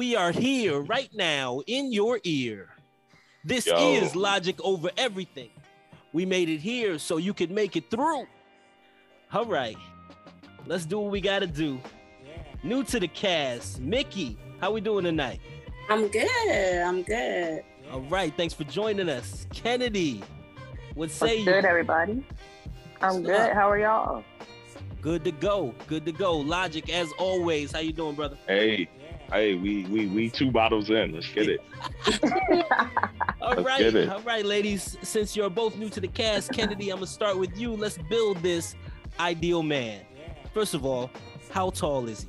We are here right now in your ear. This Yo. is Logic Over Everything. We made it here so you could make it through. All right, let's do what we gotta do. New to the cast, Mickey. How we doing tonight? I'm good. I'm good. All right, thanks for joining us. Kennedy, what say What's you? good, everybody? I'm What's good. up? How are y'all? Good to go. Good to go. Logic as always. How you doing, brother? Hey, hey, we we we two bottles in. Let's get it. All Let's right, get it. all right, ladies. Since you're both new to the cast, Kennedy, I'm gonna start with you. Let's build this ideal man. First of all, how tall is he?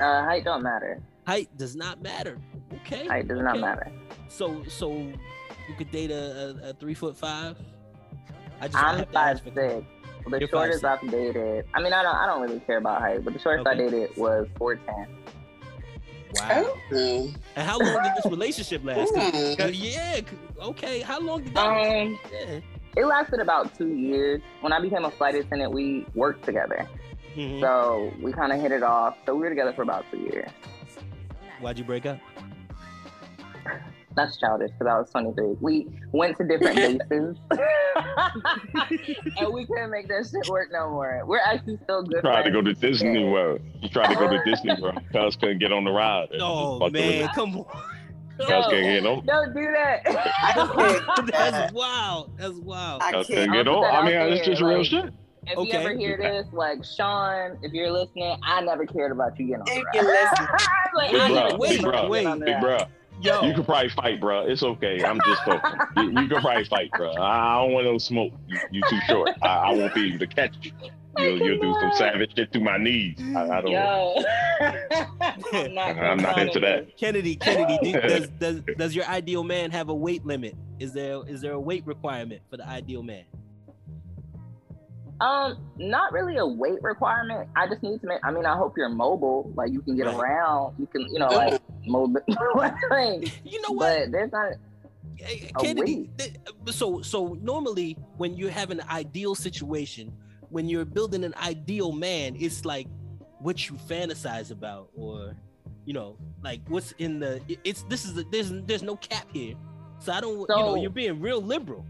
Uh, height don't matter. Height does not matter. Okay. Height does not matter. So, so you could date a, a, a three foot five. I just I'm five ask for- six. The You're shortest 5'6". I've dated. I mean, I don't. I don't really care about height, but the shortest I dated was four ten. Wow. Oh. And how long did this relationship last? 'Cause- 'cause- Hmm. yeah. Okay. How long did that? Um, yeah. it lasted about two years. When I became a flight attendant, we worked together, Mhm. so we kind of hit it off. So we were together for about two years. Why'd you break up? That's childish because I was 23. We went to different bases, and we couldn't make that shit work no more. We're actually still good. Tried to go to Disney Yeah. World. You tried to go to Disney World. Cuz couldn't get on the ride. Oh Fucked man, come on. Cuz couldn't get on. Don't do that. That's wild. That's wild. I Cuz can't. couldn't get on. I mean, it's just real like- shit. If Okay. you ever hear this, like Sean, if you're listening, I never cared about you getting on If the you ride. listen. like, Big bro, never wait, cared about you wait, getting on the Big bro, Yo, you could probably fight, bro. It's okay. I'm just joking. you, you could probably fight, bro. I don't want no smoke. You, you too short. I, I won't be able to catch you. You'll, you'll do some savage shit to my knees. I, I don't. Yo. I'm not, I'm not into that. Kennedy, Kennedy, do, does, does does your ideal man have a weight limit? Is there is there a weight requirement for the ideal man? Um, not really a weight requirement. I just need to make. I mean, I hope you're mobile. Like you can get Right. around. You can, you know, like mobile. You know what, but there's not. A Kennedy? th- So so normally when you have an ideal situation, when you're building an ideal man, it's like what you fantasize about, or you know, like what's in the. It's this is the, there's there's no cap here, so I don't. you know, So- you're being real liberal.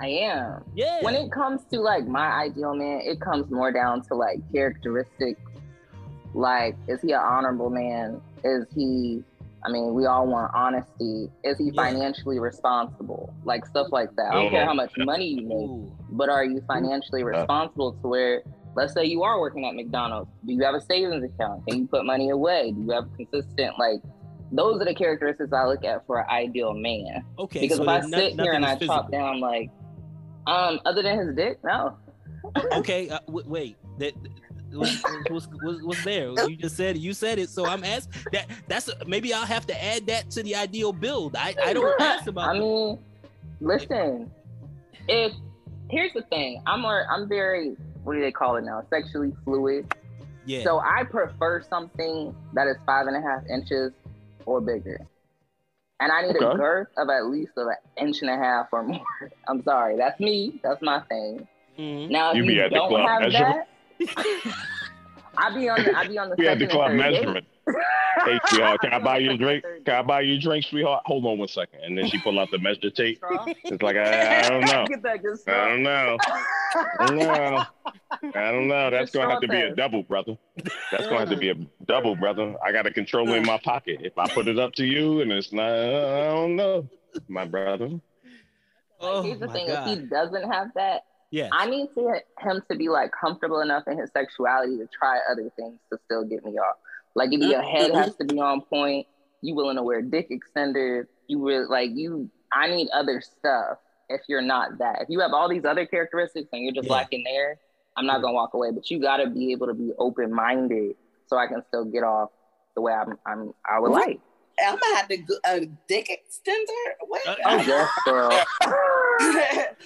I am. Yeah. when it comes to like my ideal man, it comes more down to like characteristics. Like, is he an honorable man? Is he? I mean, we all want honesty. Is he Yeah. financially responsible? Like stuff like that. I don't care how much money you make, Ooh. but are you financially responsible to where? Let's say you are working at McDonald's. Do you have a savings account? Can you put money away? Do you have consistent like? Those are the characteristics I look at for an ideal man. Okay. Because so if I there's no- sit here and I nothing is chop down like, um, other than his dick, no. okay uh, w- wait that was, was, there you just said it you said it so i'm asking that that's maybe i'll have to add that to the ideal build i, I don't ask about I that. mean, listen. If here's the thing, I'm I'm very what do they call it now? Sexually fluid. yeah So I prefer something that is five and a half inches or bigger. And I need a girth of at least of an inch and a half or more. I'm sorry, that's me. That's my thing. Mhm. Now, if You you, be at the don't club have measuring? that, I be on the I be on the We had the club and third measurement. Hey, sweetheart, can I buy you a drink? Can I buy you a drink, sweetheart? Hold on one second. And then she pull out the measure tape. It's like, I, I don't know. Get that good I don't know. I don't know. I don't know. That's gonna have to be a double, brother. That's gonna have to be a double, brother. I got a controller in my pocket. If I put it up to you and it's not, I don't know, my brother. oh Here's the my thing: God. if he doesn't have that, yeah I need to, him to be like comfortable enough in his sexuality to try other things to still get me off. Like if your head has to be on point, you willing to wear dick extenders. You really like you. I need other stuff. If you're not that, if you have all these other characteristics and you're just Yeah. lacking there, I'm not gonna walk away. But you got to be able to be open minded so I can still get off the way I'm. I'm I would like. I'm gonna have to go, a dick extender. What? Uh, Oh yes, girl.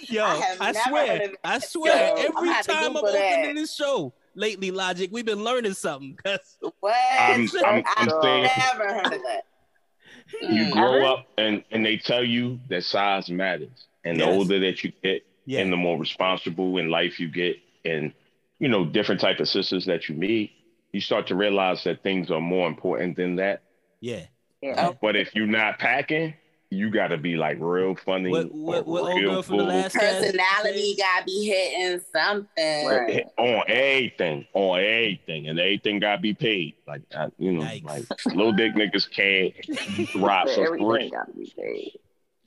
yo I I, have never heard swear I swear so I'm every gonna have to time i'm opening this show lately logic we've been learning something 'cause- what? I'm, I'm, I'm I've saying never heard of that. you Mm. grow up and, and they tell you that size matters. And the Yes. older that you get yeah and the more responsible in life you get and you know, different type of sisters that you meet, you start to realize that things are more important than that. Yeah. Yeah. But if you're not packing, you got to be like real funny. What what, what or old real girl from the last Personality said? gotta be hitting something. Right. on everything, on everything, and everything got to be paid. Like I, you know, Yikes. like little dick niggas can't rob for free. gotta be paid.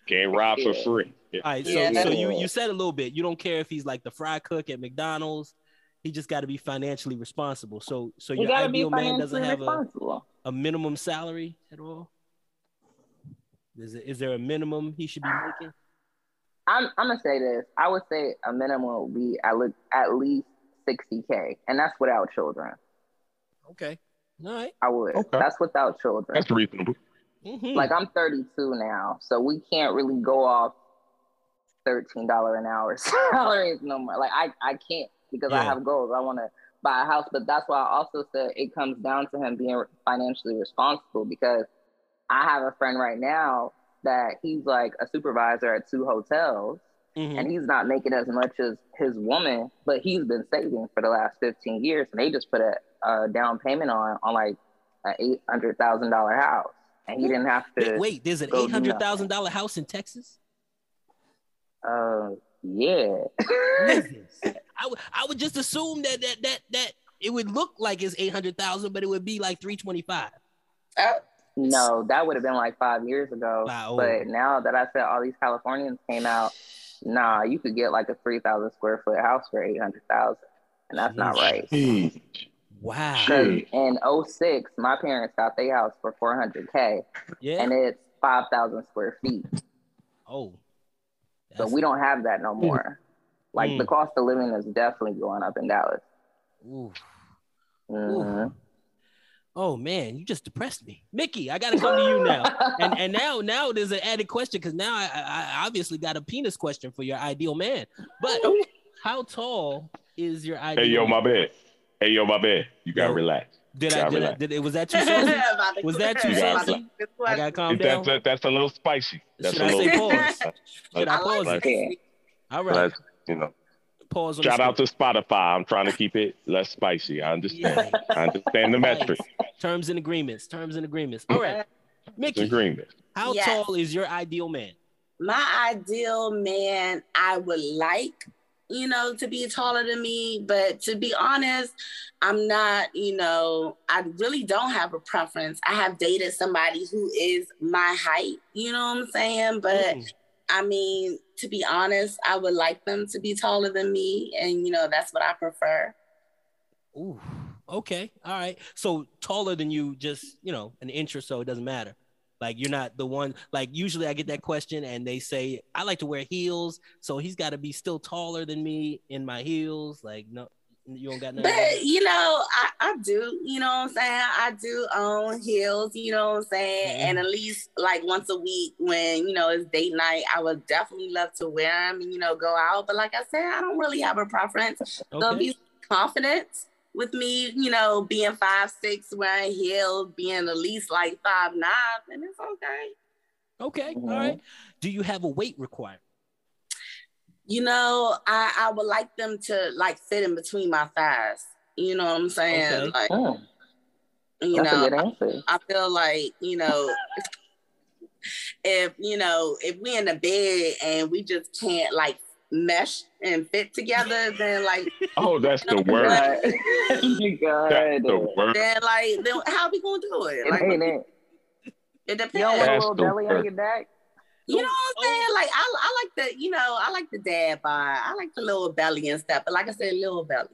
Can't rob for Yeah. free. All right, so Yeah. so you you said a little bit. You don't care if he's like the fry cook at McDonald's. He just got to be financially responsible. So so You your gotta be ideal man doesn't financially have a, responsible. a minimum salary at all. Is it, is there a minimum he should be making? I'm I'm gonna say this. I would say a minimum would be at least at least 60k, and that's without children. Okay, all right. I would. Okay. That's without children. That's reasonable. Mhm. Like I'm 32 now, so we can't really go off thirteen dollar an hour salaries no more. Like I I can't because I have goals. I want to buy a house, but that's why I also said it comes down to him being financially responsible because I have a friend right now that he's like a supervisor at two hotels Mhm. and he's not making as much as his woman, but he's been saving for the last 15 years and they just put a, a down payment on on like an eight hundred thousand dollar house. And he didn't have to Wait, wait, there's an eight hundred thousand dollar house in Texas. Uh, yeah. What is this? I would I would just assume that that that that it would look like it's eight hundred thousand, but it would be like three twenty five. Oh, no, that would have been like five years ago. Wow. But now that I said all these Californians came out, nah, you could get like a three thousand square foot house for eight hundred thousand, and that's not right. Jeez. Wow. In 06, my parents got their house for four hundred k, Yeah. and it's five thousand square feet. oh. So we don't have that no more. Like Mm. the cost of living is definitely going up in Dallas. Ooh. Mhm. Oh man, you just depressed me, Mickey. I gotta come to you now. and and now now there's an added question because now I, I obviously got a penis question for your ideal man. But oh, how tall is your ideal? Hey yo, my man? bad. Hey yo, my bad. You gotta Yo. relax. Did I gotta did, I did it? Was that too saucy? Was that too You gotta about to- relax. good I gotta calm down. That's, that's a little spicy. That's Should a I little. say pause? Should I I like pause Let's- it? All right, you know, pause shout the out to Spotify. I'm trying to keep it less spicy. I understand. I understand the metric. terms and agreements. Terms and agreements. All right, It's Mickey. agreement. How Yes. tall is your ideal man? My ideal man, I would like, you know, to be taller than me, but to be honest, I'm not, you know, I really don't have a preference. I have dated somebody who is my height, you know what I'm saying? But Mm. I mean, to be honest, I would like them to be taller than me, and you know, that's what I prefer. Ooh, okay, all right. So taller than you, just you know, an inch or so, it doesn't matter. Like you're not the one. Like usually, I get that question, and they say I like to wear heels, so he's got to be still taller than me in my heels. Like no, you don't got nothing. But you know, I, I do, you know what I'm saying? I do own heels, you know what I'm saying? Mhm. And at least like once a week when, you know, it's date night, I would definitely love to wear them and, you know, go out. But like I said, I don't really have a preference. They'll Okay. be confident with me, you know, being five, six, wearing heels, being at least like five, nine, and it's okay. Okay, Mhm. all right. Do you have a weight requirement? You know, I, I would like them to like fit in between my thighs. You know what I'm saying? Okay. Like, Mm, you that's know, a good answer. I feel like, you know, if, you know, if we in the bed and we just can't like mesh and fit together, then like, Oh, that's the worst. you got That's the it. worst. then like, then how we gonna do it? It Like, ain't it. it depends. You don't want a little the belly on your back? You know what I'm saying? Like I, I like the, you know, I like the dad bod. I like the little belly and stuff. But like I said, little belly.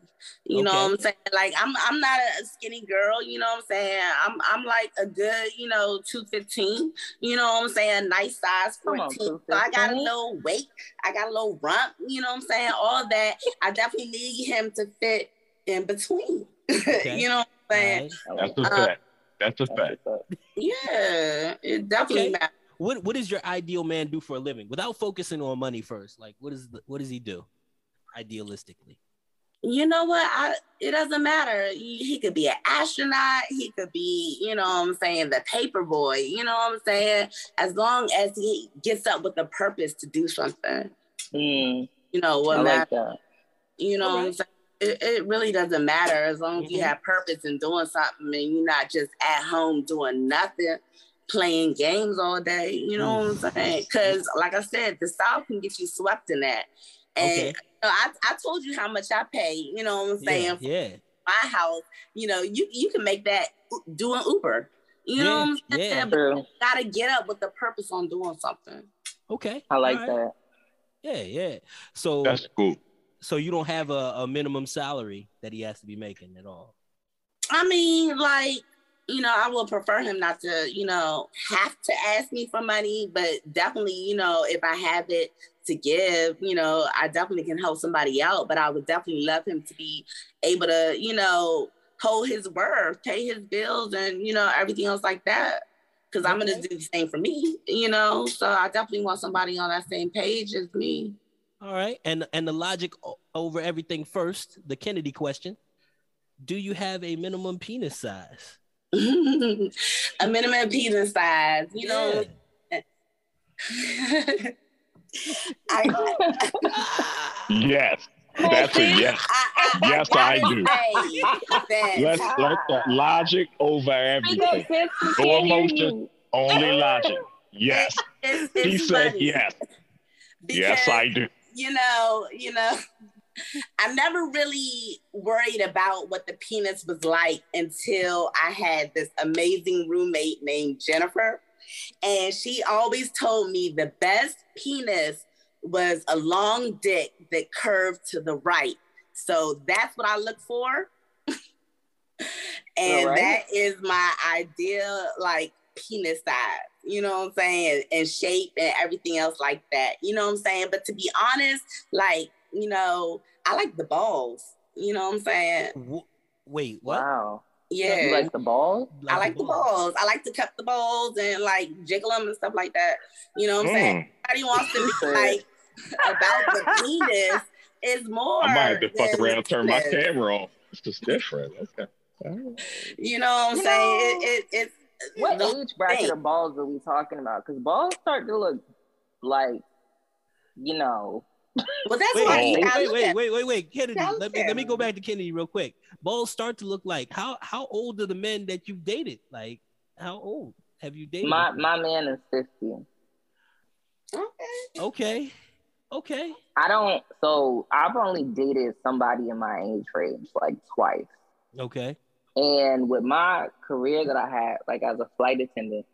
You know what I'm saying? Like I'm I'm not a skinny girl, you know what I'm saying? I'm I'm like a good, you know, 215. You know what I'm saying? Nice size 14. on, so I got a 215. little weight, I got a little rump, you know what I'm saying? All that. I definitely need him to fit in between. Okay. you know what I'm saying? All right. That's a Uh, fact. That's a That's fact. Yeah, it definitely Okay. matters. What What does your ideal man do for a living? Without focusing on money first, like what is the, what does he do, idealistically? you know what? I, it doesn't matter. He, he could be an astronaut. He could be, you know what I'm saying, the paper boy. You know what I'm saying? As long as he gets up with a purpose to do something, Mm, you know I what like matters. that. You know what I'm saying? it, it really doesn't matter as long as you Mhm. have purpose in doing something and you're not just at home doing nothing, playing games all day. You know what I'm mm. saying? Because, like I said, the South can get you swept in that. And Okay. you know, I, I told you how much I pay. You know what I'm saying? Yeah, yeah. my house, you know, you you can make that doing Uber. You know what I'm saying? yeah. But you gotta get up with the purpose on doing something. Okay. I like all right. that. Yeah, yeah. So That's cool. so you don't have a, a minimum salary that he has to be making at all. I mean, like, you know, I would prefer him not to, you know, have to ask me for money, but definitely, you know, if I have it to give, you know, I definitely can help somebody out. But I would definitely love him to be able to, you know, hold his word, pay his bills, and you know, everything else like that. Because I'm gonna do the same for me, you know. So I definitely want somebody on that same page as me. All right. And and the logic over everything first, the Kennedy question. Do you have a minimum penis size? A minimum penis size, you know. I, Yes. That's a yes. I, I, Yes, I gotta do. Let's let the logic over everything. No emotion, only logic. Yes. it's, He it's said funny yes. Yes, because, I do. You know, you know, I never really worried about what the penis was like until I had this amazing roommate named Jennifer. And she always told me the best penis was a long dick that curved to the right. So that's what I look for. and Right. that is my ideal like penis size. You know what I'm saying? And shape and everything else like that. You know what I'm saying? But to be honest, like, you know, I like the balls. You know what I'm saying? Wh- Wait, what? Wow. Yeah. You like the balls? I like the balls. I like to cut the balls and like jiggle them and stuff like that. You know what I'm saying? Mm, Everybody wants to be like about the penis is more. I might have to fuck around and turn my camera off. It's just different. Okay. You know what I'm You saying? know, It, it, it's What the age bracket thing. of balls are we talking about? Because balls start to look like, you know, Well, that's Wait, why wait, wait, wait, wait, wait, wait, Kennedy. Tell Let me let me go back to Kennedy real quick. Balls start to look like how how old are the men that you've dated? Like how old have you dated? my my man is fifty. Okay. okay, okay, I don't. So I've only dated somebody in my age range like twice. okay. And with my career that I had, like as a flight attendant,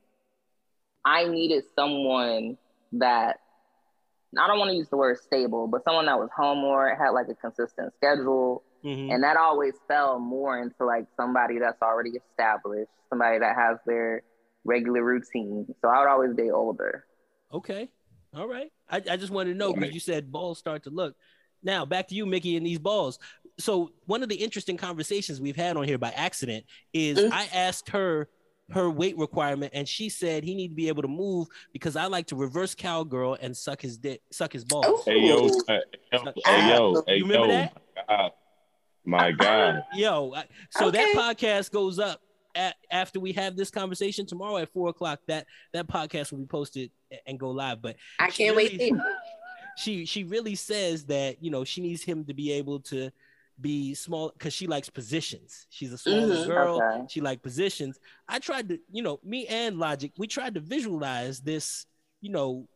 I needed someone that I don't want to use the word stable, but someone that was home more, had like a consistent schedule. Mhm. And that always fell more into like somebody that's already established, somebody that has their regular routine. So I would always date older. Okay. All right. I, I just wanted to know because Right. you said balls start to look. Now back to you, Mickey, and these balls. So one of the interesting conversations we've had on here by accident is Mm. I asked her her weight requirement, and she said he need to be able to move because I like to reverse cowgirl and suck his dick, suck his balls. Oh. Hey yo, uh, yo, hey yo, hey You remember yo. that? My God. Yo, I, so that podcast goes up at, after we have this conversation tomorrow at four o'clock. That that podcast will be posted and go live. But I can't wait. To, she she really says that you know she needs him to be able to be small because she likes positions. She's a smaller Mhm. girl. Okay. She like positions. I tried to, you know, me and Logic, we tried to visualize this, you know,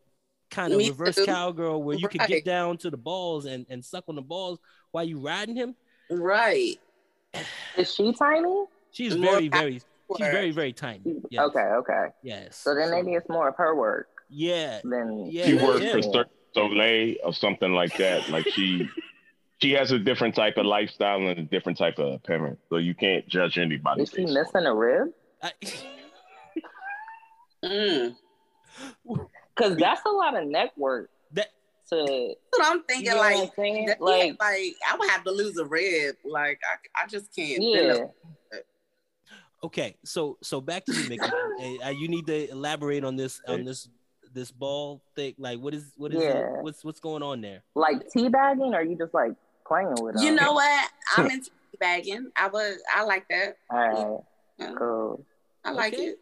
kind of Me reverse too. cowgirl where you could get down to the balls and, and suck on the balls while you riding him. right. Is she tiny? She's More very, very, she's very, very tiny. Yes. Okay, okay. Yes. So then maybe it's more of her work yeah. than Yeah, She yeah, works yeah. for Cirque du Soleil or something like that. Like she she has a different type of lifestyle and a different type of appearance. So you can't judge anybody. Is she missing a rib? I, Mm. Because that's a lot of neck work that to. That's what I'm You thinking. know what like, I'm saying? that- Like, like I would have to lose a rib. Like I, I just can't. yeah. okay. So so back to you, Mickey. Uh, you need to elaborate on this on this this ball thing. Like what is what is? Yeah. What's what's going on there? Like teabagging, or you just like playing with them? You know what? I'm into bagging. I was. I like that. All right, Yeah, cool. I like Okay. it.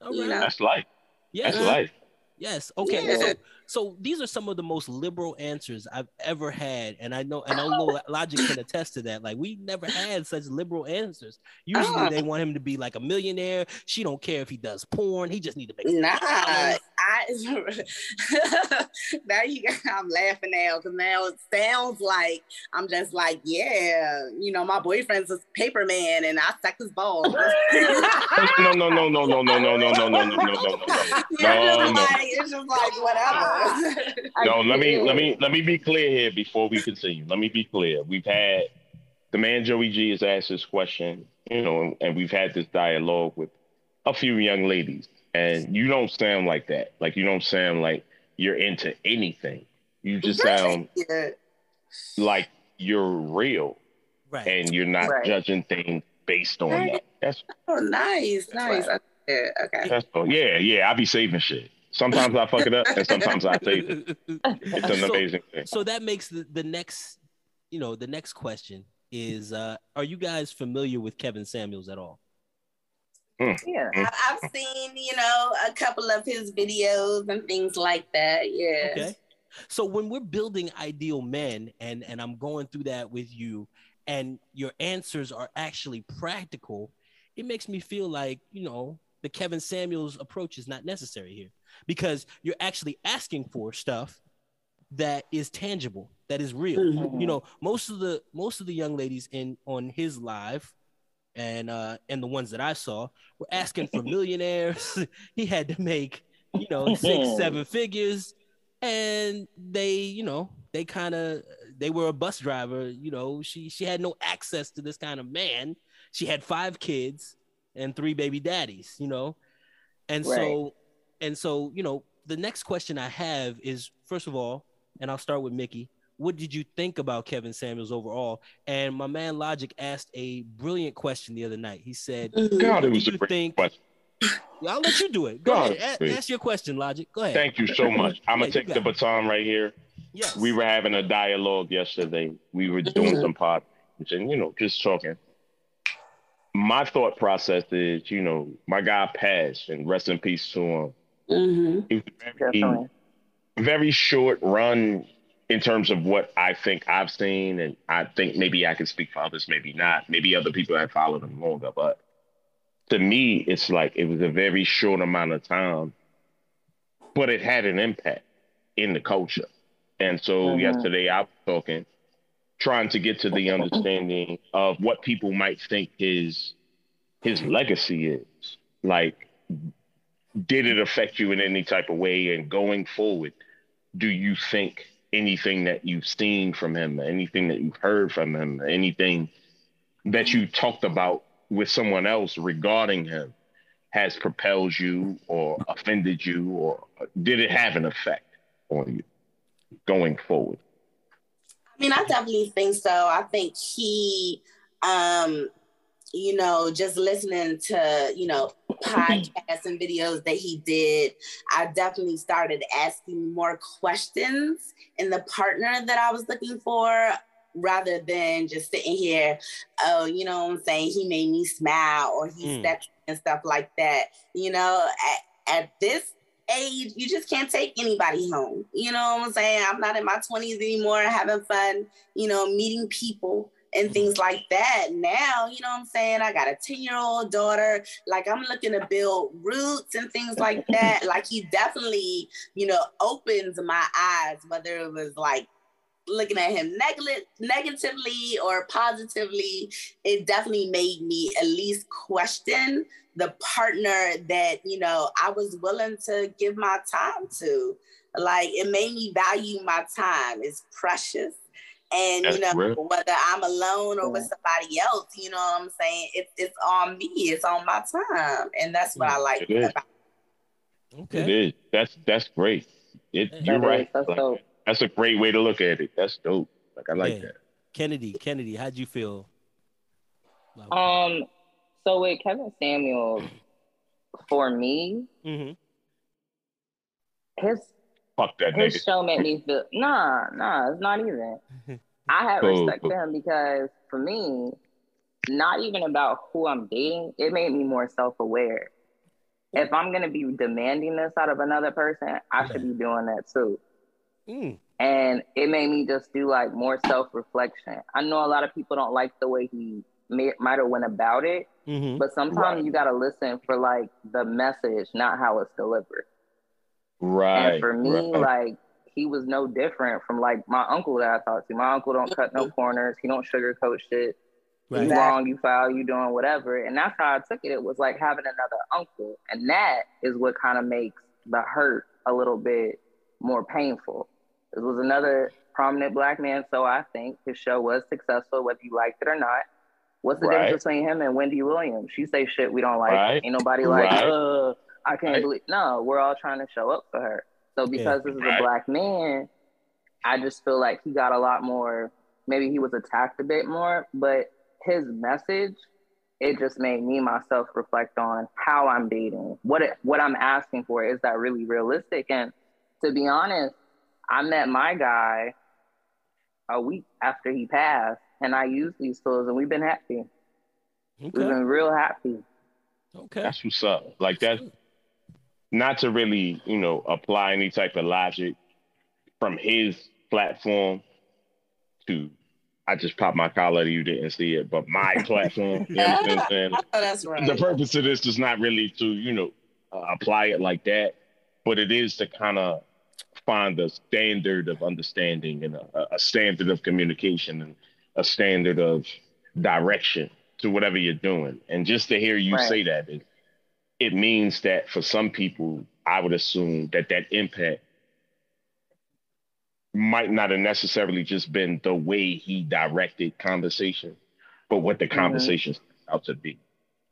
All You know? That's life. Yes. That's life. Yes. Okay. Yeah. So So these are some of the most liberal answers I've ever had, and I know, and I know Logic can attest to that. Like we never had such liberal answers. Usually Ah. they want him to be like a millionaire. She don't care if he does porn. He just need to make. Nah. I now you got, I'm laughing now because now it sounds like I'm just like, yeah, you know, my boyfriend's a paper man and I suck his balls. No, no, no, no, no, no, no, no, no, no, no, no, no, no, no. You're No, just no. like, it's just like whatever. No, let me let me let me be clear here before we continue. Let me be clear. We've had the man Joey G has asked this question, you know, and we've had this dialogue with a few young ladies, and you don't sound like that. Like you don't sound like you're into anything. You just sound like you're real Right. and you're not Right. judging things based on that. That's Oh, nice, nice. right. Okay, okay. that's all. Yeah, yeah. I be saving shit. Sometimes I fuck it up, and sometimes I save it. It's an So- amazing thing. so that makes the, the next you know the next question is uh are you guys familiar with kevin samuels at all Yeah. I- I've seen, you know, a couple of his videos and things like that. Yeah. okay so when we're building ideal men and and i'm going through that with you and your answers are actually practical it makes me feel like you know the kevin samuels approach is not necessary here because you're actually asking for stuff that is tangible that is real. Mhm. you know most of the most of the young ladies in on his live and uh and the ones that i saw were asking for millionaires. He had to make you know six seven figures. And they you know they kind of they were a bus driver. You know she she had no access to this kind of man. She had five kids and three baby daddies you know? And so and so you know the next question i have is first of all and i'll start with mickey what did you think about kevin samuels overall and my man logic asked a brilliant question the other night he said. God, it was do a you great think question. i'll let you do it go God, ahead A- ask your question logic go ahead Thank you so much. I'm gonna you take the it. baton right here. yes We were having a dialogue yesterday. We were doing some mm-hmm. pod and you know, just talking. My thought process is, you know, my guy passed and rest in peace to him. Mhm. It was very, Definitely. very short run in terms of what I think I've seen, and I think maybe I can speak for others, maybe not. Maybe other people have followed him longer, but to me, it's like it was a very short amount of time, but it had an impact in the culture. And so Mhm. yesterday I was talking, trying to get to the understanding of what people might think his his legacy is. Like, did it affect you in any type of way? And going forward, do you think anything that you've seen from him, anything that you've heard from him, anything that you talked about with someone else regarding him has propelled you or offended you, or did it have an effect on you going forward? I mean, I definitely think so. I think he, um, you know, just listening to, you know, podcasts and videos that he did, I definitely started asking more questions in the partner that I was looking for rather than just sitting here, oh, you know what I'm saying? He made me smile or he Mm. sexy and stuff like that. You know, at, at this age, you just can't take anybody home. You know what I'm saying? I'm not in my 20s anymore, having fun, you know, meeting people and things like that. Now, you know what I'm saying? I got a 10 year old daughter. Like, I'm looking to build roots and things like that. like, he definitely, you know, opens my eyes, whether it was like, looking at him neg- negatively or positively it definitely made me at least question the partner that you know I was willing to give my time to. Like it made me value my time. It's precious. And you know, real. whether I'm alone or with somebody else, you know what I'm saying? It, it's on me, it's on my time. And that's what I like It is. about It okay is. That's that's great. It, That you're right. That's Like, that's a great way to look at it. That's dope. Like I like Yeah. that. kennedy kennedy how'd you feel Um, so with Kevin Samuel, for me, Mhm. his Fuck that his nigga. show made me feel nah, nah, it's not even. I have Oh, respect for him because for me, not even about who I'm dating, it made me more self aware. If I'm gonna be demanding this out of another person, I should be doing that too. Mm. And it made me just do like more self reflection. I know a lot of people don't like the way he may, might have went about it, mm-hmm. but sometimes right. you got to listen for like the message, not how it's delivered. Right. And for me, right. like he was no different from like my uncle that I talked to. My uncle don't cut no corners. He don't sugarcoat shit. Right. You wrong, you foul, you doing whatever. And that's how I took it. It was like having another uncle. And that is what kind of makes the hurt a little bit more painful. It was another prominent black man, so I think his show was successful, whether you liked it or not. What's the right. difference between him and Wendy Williams? She say shit we don't like. Right. Ain't nobody like, right. I can't believe. No, we're all trying to show up for her. So because yeah. this is a black man, I just feel like he got a lot more. Maybe he was attacked a bit more, but his message, it just made me myself reflect on how I'm dating. What it, what I'm asking for is that really realistic? And to be honest, I met my guy a week after he passed, and I used these tools, and we've been happy. Okay. We've been real happy. Okay, that's what's up. Like that. Not to really, you know, apply any type of logic from his platform to I just popped my collar. You didn't see it, but my platform. You know what I'm saying? oh, that's right. The purpose of this is not really to, you know, uh, apply it like that, but it is to kind of find a standard of understanding and a, a, standard of communication and a standard of direction to whatever you're doing. And just to hear you right. say that, it, it means that for some people, I would assume that that impact might not have necessarily just been the way he directed conversation, but what the mm-hmm. conversation mm-hmm. out to be.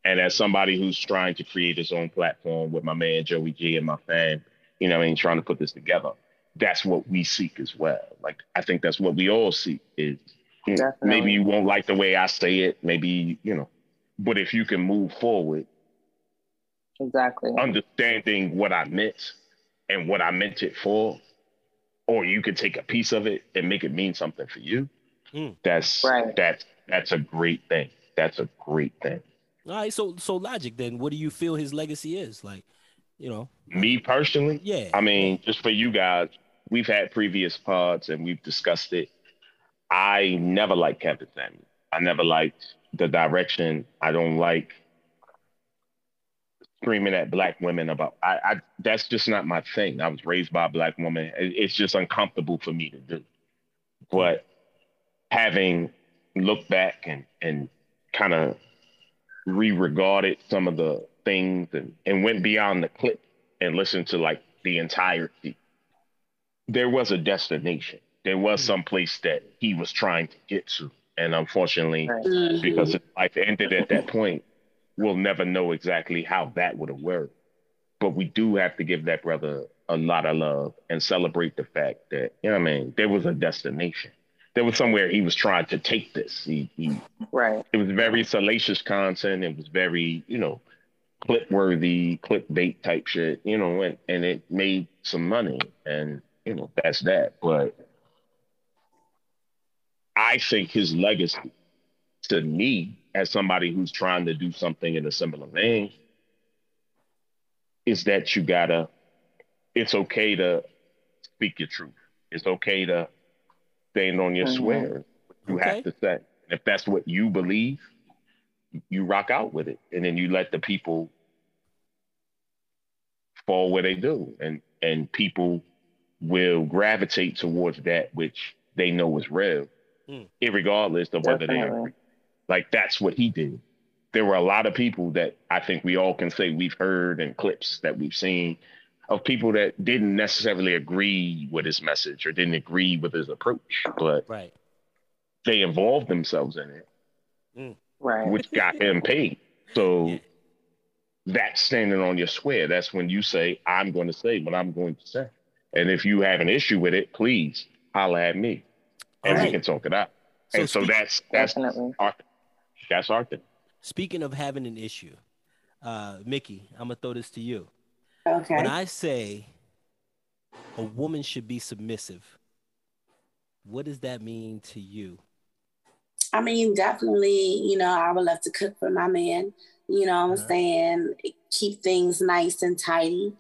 And as somebody who's trying to create his own platform with my man Joey G and my fam, you know, I mean, trying to put this together, that's what we seek as well. Like I think that's what we all seek is you know, maybe you won't like the way I say it, maybe you know, but if you can move forward, exactly understanding what I meant and what I meant it for, or you could take a piece of it and make it mean something for you. Mm. That's right. that's that's a great thing. That's a great thing. All right, so so logic then. What do you feel his legacy is like? You know, me personally. Yeah. I mean, just for you guys, we've had previous pods and we've discussed it. I never liked Kevin Samuel. I never liked the direction. I don't like screaming at black women about I, I that's just not my thing. I was raised by a black woman. It's just uncomfortable for me to do. But having looked back and and kind of re-regarded some of the things and, and went beyond the clip and listened to like the entirety, there was a destination. There was mm-hmm. some place that he was trying to get to. And unfortunately, mm-hmm. because his life ended at that point, we'll never know exactly how that would have worked. But we do have to give that brother a lot of love and celebrate the fact that, you know what I mean, there was a destination. There was somewhere he was trying to take this. He, he right. It was very salacious content. It was very, you know, clip worthy, clickbait type shit, you know, and, and it made some money. And, you know, that's that. But I think his legacy to me as somebody who's trying to do something in a similar vein is that you gotta it's okay to speak your truth it's okay to stand on your mm-hmm. swear you okay. have to say if that's what you believe you rock out with it and then you let the people fall where they do and and people will gravitate towards that which they know is real mm. regardless of whether Definitely. they agree like that's what he did. There were a lot of people that I think we all can say we've heard and clips that we've seen of people that didn't necessarily agree with his message or didn't agree with his approach, but right. they involved themselves in it, mm. right? Which got him paid. So yeah. that's standing on your square. That's when you say, "I'm going to say what I'm going to say," and if you have an issue with it, please holler at me, and right. we can talk it out. So and so that's that's our, that's our thing. Speaking of having an issue, uh, Mickey, I'm gonna throw this to you. Okay. When I say a woman should be submissive, what does that mean to you? I mean, definitely, you know, I would love to cook for my man. You know what I'm uh-huh. saying? Keep things nice and tidy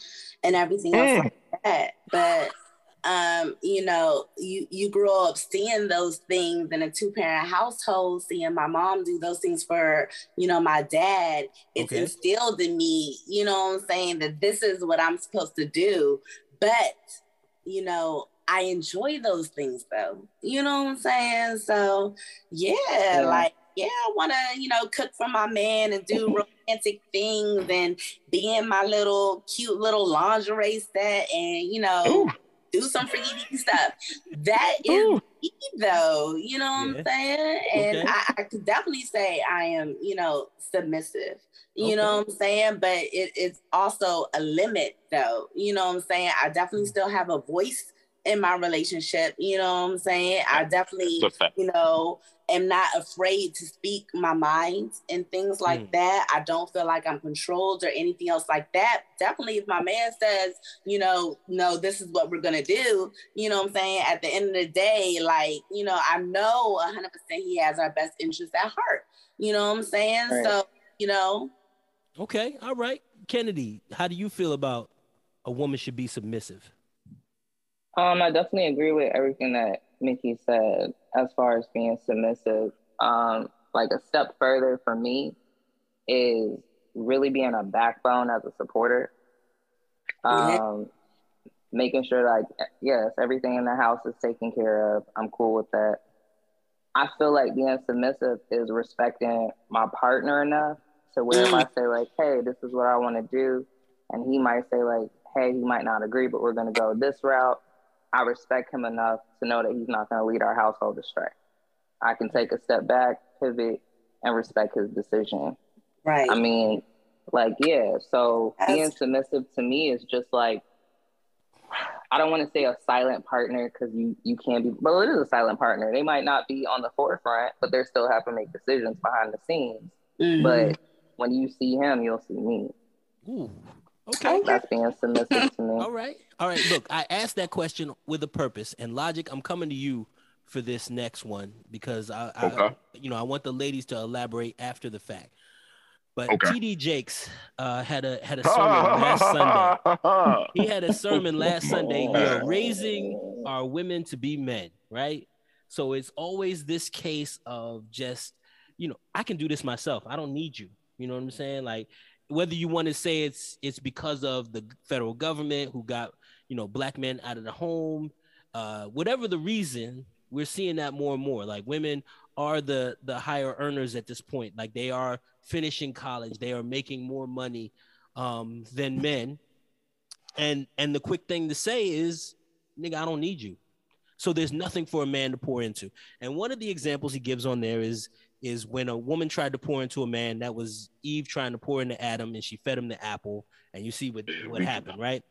and everything else mm. like that. But um, you know, you you grow up seeing those things in a two parent household, seeing my mom do those things for, you know, my dad. It's okay. instilled in me, you know what I'm saying, that this is what I'm supposed to do. But, you know, I enjoy those things though. You know what I'm saying? So yeah, yeah. like yeah, I want to, you know, cook for my man and do romantic things and be in my little cute little lingerie set and, you know, Ooh. Do some freaky stuff. That is Ooh. me though, you know what yeah. I'm saying? And okay. I, I could definitely say I am, you know, submissive. You okay. know what I'm saying? But it, it's also a limit though. You know what I'm saying? I definitely mm. still have a voice in my relationship. You know what I'm saying? I definitely, you know, am not afraid to speak my mind and things like mm. that. I don't feel like I'm controlled or anything else like that. Definitely, if my man says, you know, no, this is what we're gonna do, you know what I'm saying? At the end of the day, like, you know, I know 100% he has our best interest at heart. You know what I'm saying? Right. So, you know. Okay, all right. Kennedy, how do you feel about a woman should be submissive? Um, I definitely agree with everything that Mickey said as far as being submissive. Um, like a step further for me is really being a backbone as a supporter. Um, making sure like yes, everything in the house is taken care of. I'm cool with that. I feel like being submissive is respecting my partner enough to where if I say like, hey, this is what I want to do, and he might say like, hey, he might not agree, but we're gonna go this route. I respect him enough to know that he's not going to lead our household astray. I can take a step back, pivot, and respect his decision. Right. I mean, like, yeah. So That's... being submissive to me is just like, I don't want to say a silent partner because you you can't be, but it is a silent partner. They might not be on the forefront, but they're still having to make decisions behind the scenes. Mm-hmm. But when you see him, you'll see me. Ooh. Okay. That's being submissive to me. All right. All right. Look, I asked that question with a purpose. And Logic, I'm coming to you for this next one because I, I you know, I want the ladies to elaborate after the fact. But okay. TD Jakes uh, had a had a sermon last Sunday. He had a sermon last Sunday. We are raising our women to be men, right? So it's always this case of just, you know, I can do this myself. I don't need you. You know what I'm saying? Like whether you want to say it's it's because of the federal government who got you know black men out of the home uh, whatever the reason we're seeing that more and more. Like women are the the higher earners at this point. Like they are finishing college. They are making more money um, than men. And and the quick thing to say is nigga i don't need you. So there's nothing for a man to pour into. And one of the examples he gives on there is is when a woman tried to pour into a man that was Eve trying to pour into Adam and she fed him the apple and you see what what happened right?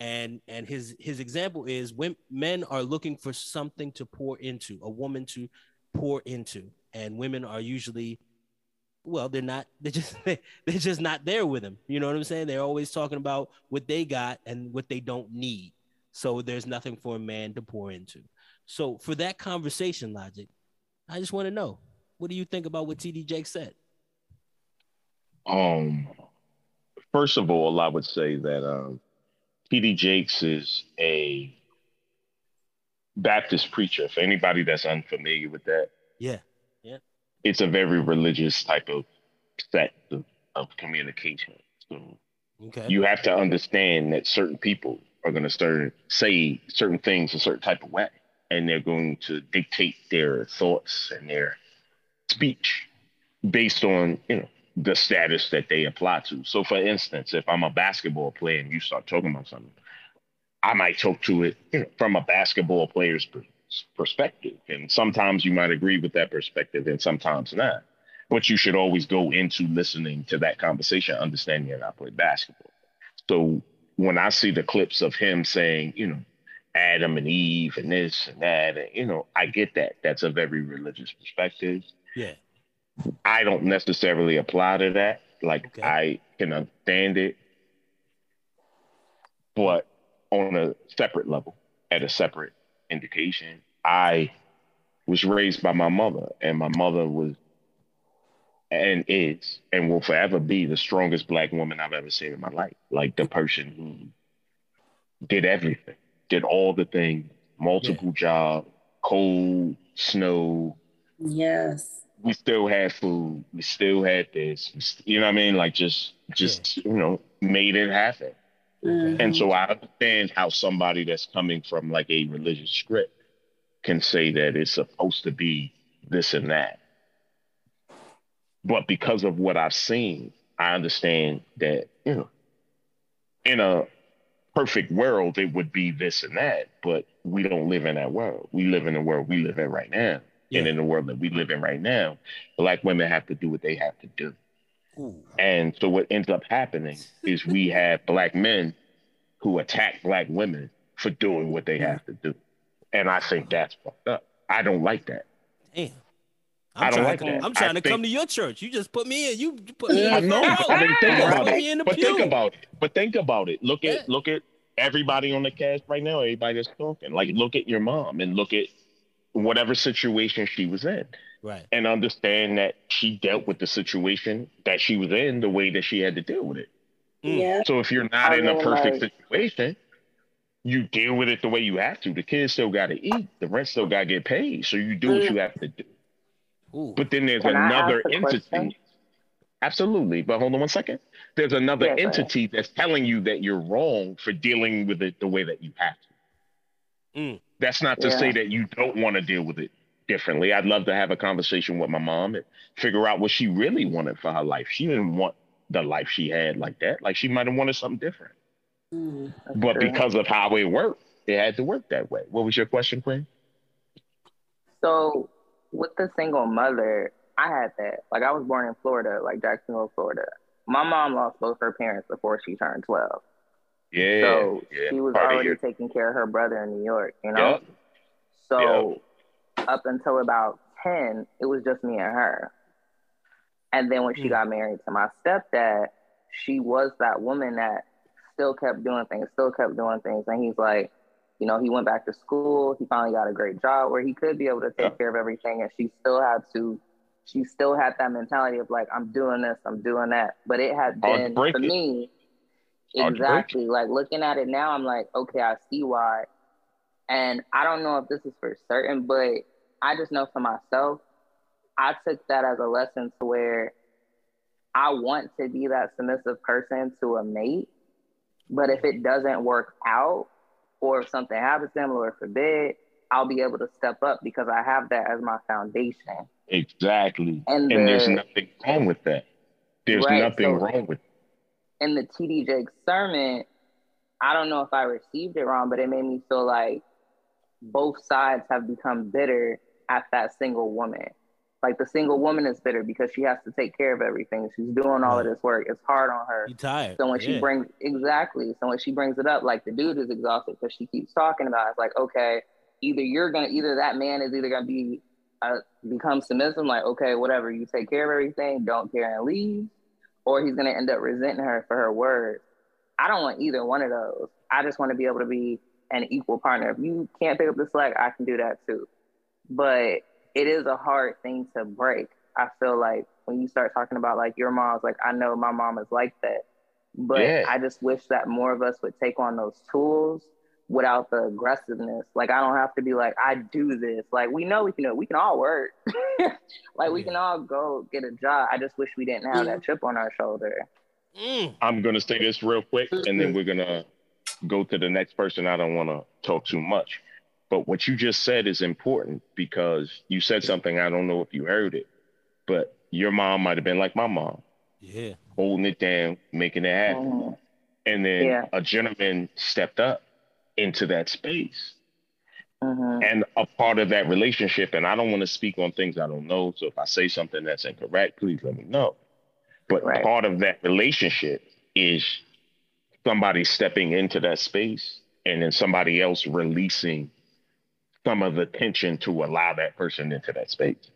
And and his his example is when men are looking for something to pour into a woman to pour into and women are usually well they're not they're just they're just not there with him. You know what i'm saying? They're always talking about what they got and what they don't need. So there's nothing for a man to pour into. So for that conversation logic i just want to know what do you think about what TD Jake said? Um, first of all, I would say that um, TD Jakes is a Baptist preacher. For anybody that's unfamiliar with that, yeah, yeah, it's a very religious type of set of, of communication. So okay. you have to understand that certain people are going to start say certain things a certain type of way, and they're going to dictate their thoughts and their speech based on you know the status that they apply to. So, for instance, if I'm a basketball player and you start talking about something, I might talk to it you know, from a basketball player's perspective, and sometimes you might agree with that perspective, and sometimes not. But you should always go into listening to that conversation, understanding that I play basketball. So when I see the clips of him saying, you know, Adam and Eve and this and that, and, you know, I get that. That's a very religious perspective. Yeah. I don't necessarily apply to that. Like okay. I can understand it, but on a separate level, at a separate indication, I was raised by my mother, and my mother was and is and will forever be the strongest black woman I've ever seen in my life. Like the person who did everything did all the things, multiple jobs, cold, snow. Yes. We still had food. We still had this. St- You know what I mean? Like just, just you know, made it happen. Mhm. And so I understand how somebody that's coming from like a religious script can say that it's supposed to be this and that. But because of what I've seen, I understand that, you know, in a perfect world, it would be this and that, but we don't live in that world. We live in the world we live in right now. And in the world that we live in right now, black women have to do what they have to do. Ooh. And so what ends up happening is we have black men who attack black women for doing what they have to do. And I think that's fucked up. I don't like that. Damn. I don't trying like to, that. I'm trying I to think- come to your church. You just put me in. You put me in. the I mean, think about Put me in it. the But think about it. But think about it. Look at look at everybody on the cast right now. Everybody that's talking. Like look at your mom and look at whatever situation she was in, Right. and understand that she dealt with the situation that she was in the way that she had to deal with it. Mm. Yeah. So if you're not I in a perfect like- situation, you deal with it the way you have to. The kids still got to eat. The rent still got to get paid. So you do what you have to do. Ooh. But then there's Can another entity. question? Absolutely. But hold on one second. There's another Yeah, go ahead. entity that's telling you that you're wrong for dealing with it the way that you have to. Mm. That's not to Yeah. say that you don't want to deal with it differently. I'd love to have a conversation with my mom and figure out what she really wanted for her life. She didn't want the life she had like that. Like she might have wanted something different. Mm. But true. because of how it worked, it had to work that way. What was your question, Quinn? So with the single mother, I had that. Like I was born in Florida, like Jacksonville, Florida. My mom lost both her parents before she turned 12. Yeah. so yeah. she was Part already taking care of her brother in New York, you know? Yep. So up until about 10, it was just me and her. And then when she Hmm. got married to my stepdad, she was that woman that still kept doing things, still kept doing things. And he's like, you know, he went back to school. He finally got a great job where he could be able to take Yeah. care of everything. And she still had to, she still had that mentality of like, I'm doing this, I'm doing that. But it had been, for it. me, Hard to break exactly. Like looking at it now, I'm like, okay, I see why. And I don't know if this is for certain, but I just know for myself, I took that as a lesson to where I want to be that submissive person to a mate. But if it doesn't work out, or if something happens to them, Lord forbid, I'll be able to step up because I have that as my foundation. Exactly. And, And there's nothing wrong with that. There's Right, nothing so- wrong with in the TD sermon, I don't know if I received it wrong, but it made me feel like both sides have become bitter at that single woman. Like the single woman is bitter because she has to take care of everything. She's doing all of this work. It's hard on her. You tired. So when she brings exactly, so when she brings it up, like the dude is exhausted because she keeps talking about. It. It's like okay, either you're gonna, either that man is either gonna be uh, become submissive, like okay, whatever, you take care of everything, don't care and leave, or he's gonna end up resenting her for her words. I don't want either one of those. I just want to be able to be an equal partner. If you can't pick up the slack, I can do that too. But it is a hard thing to break. I feel like when you start talking about like your mom's like, I know my mom is like that. But Yeah. I just wish that more of us would take on those tools without the aggressiveness. Like I don't have to be like, I do this. Like we know we can do it. We can all work. like we can all go get a job. I just wish we didn't have that chip on our shoulder. Mm. I'm gonna say this real quick, and then we're gonna go to the next person. I don't want to talk too much, but what you just said is important because you said something. I don't know if you heard it, but your mom might have been like my mom, Yeah. holding it down, making it happen, Mhm. and then Yeah. a gentleman stepped up into that space. Mhm. and a part of that relationship and i don't want to speak on things i don't know so if i say something that's incorrect please let me know but Right. part of that relationship is somebody stepping into that space and then somebody else releasing some of the tension to allow that person into that space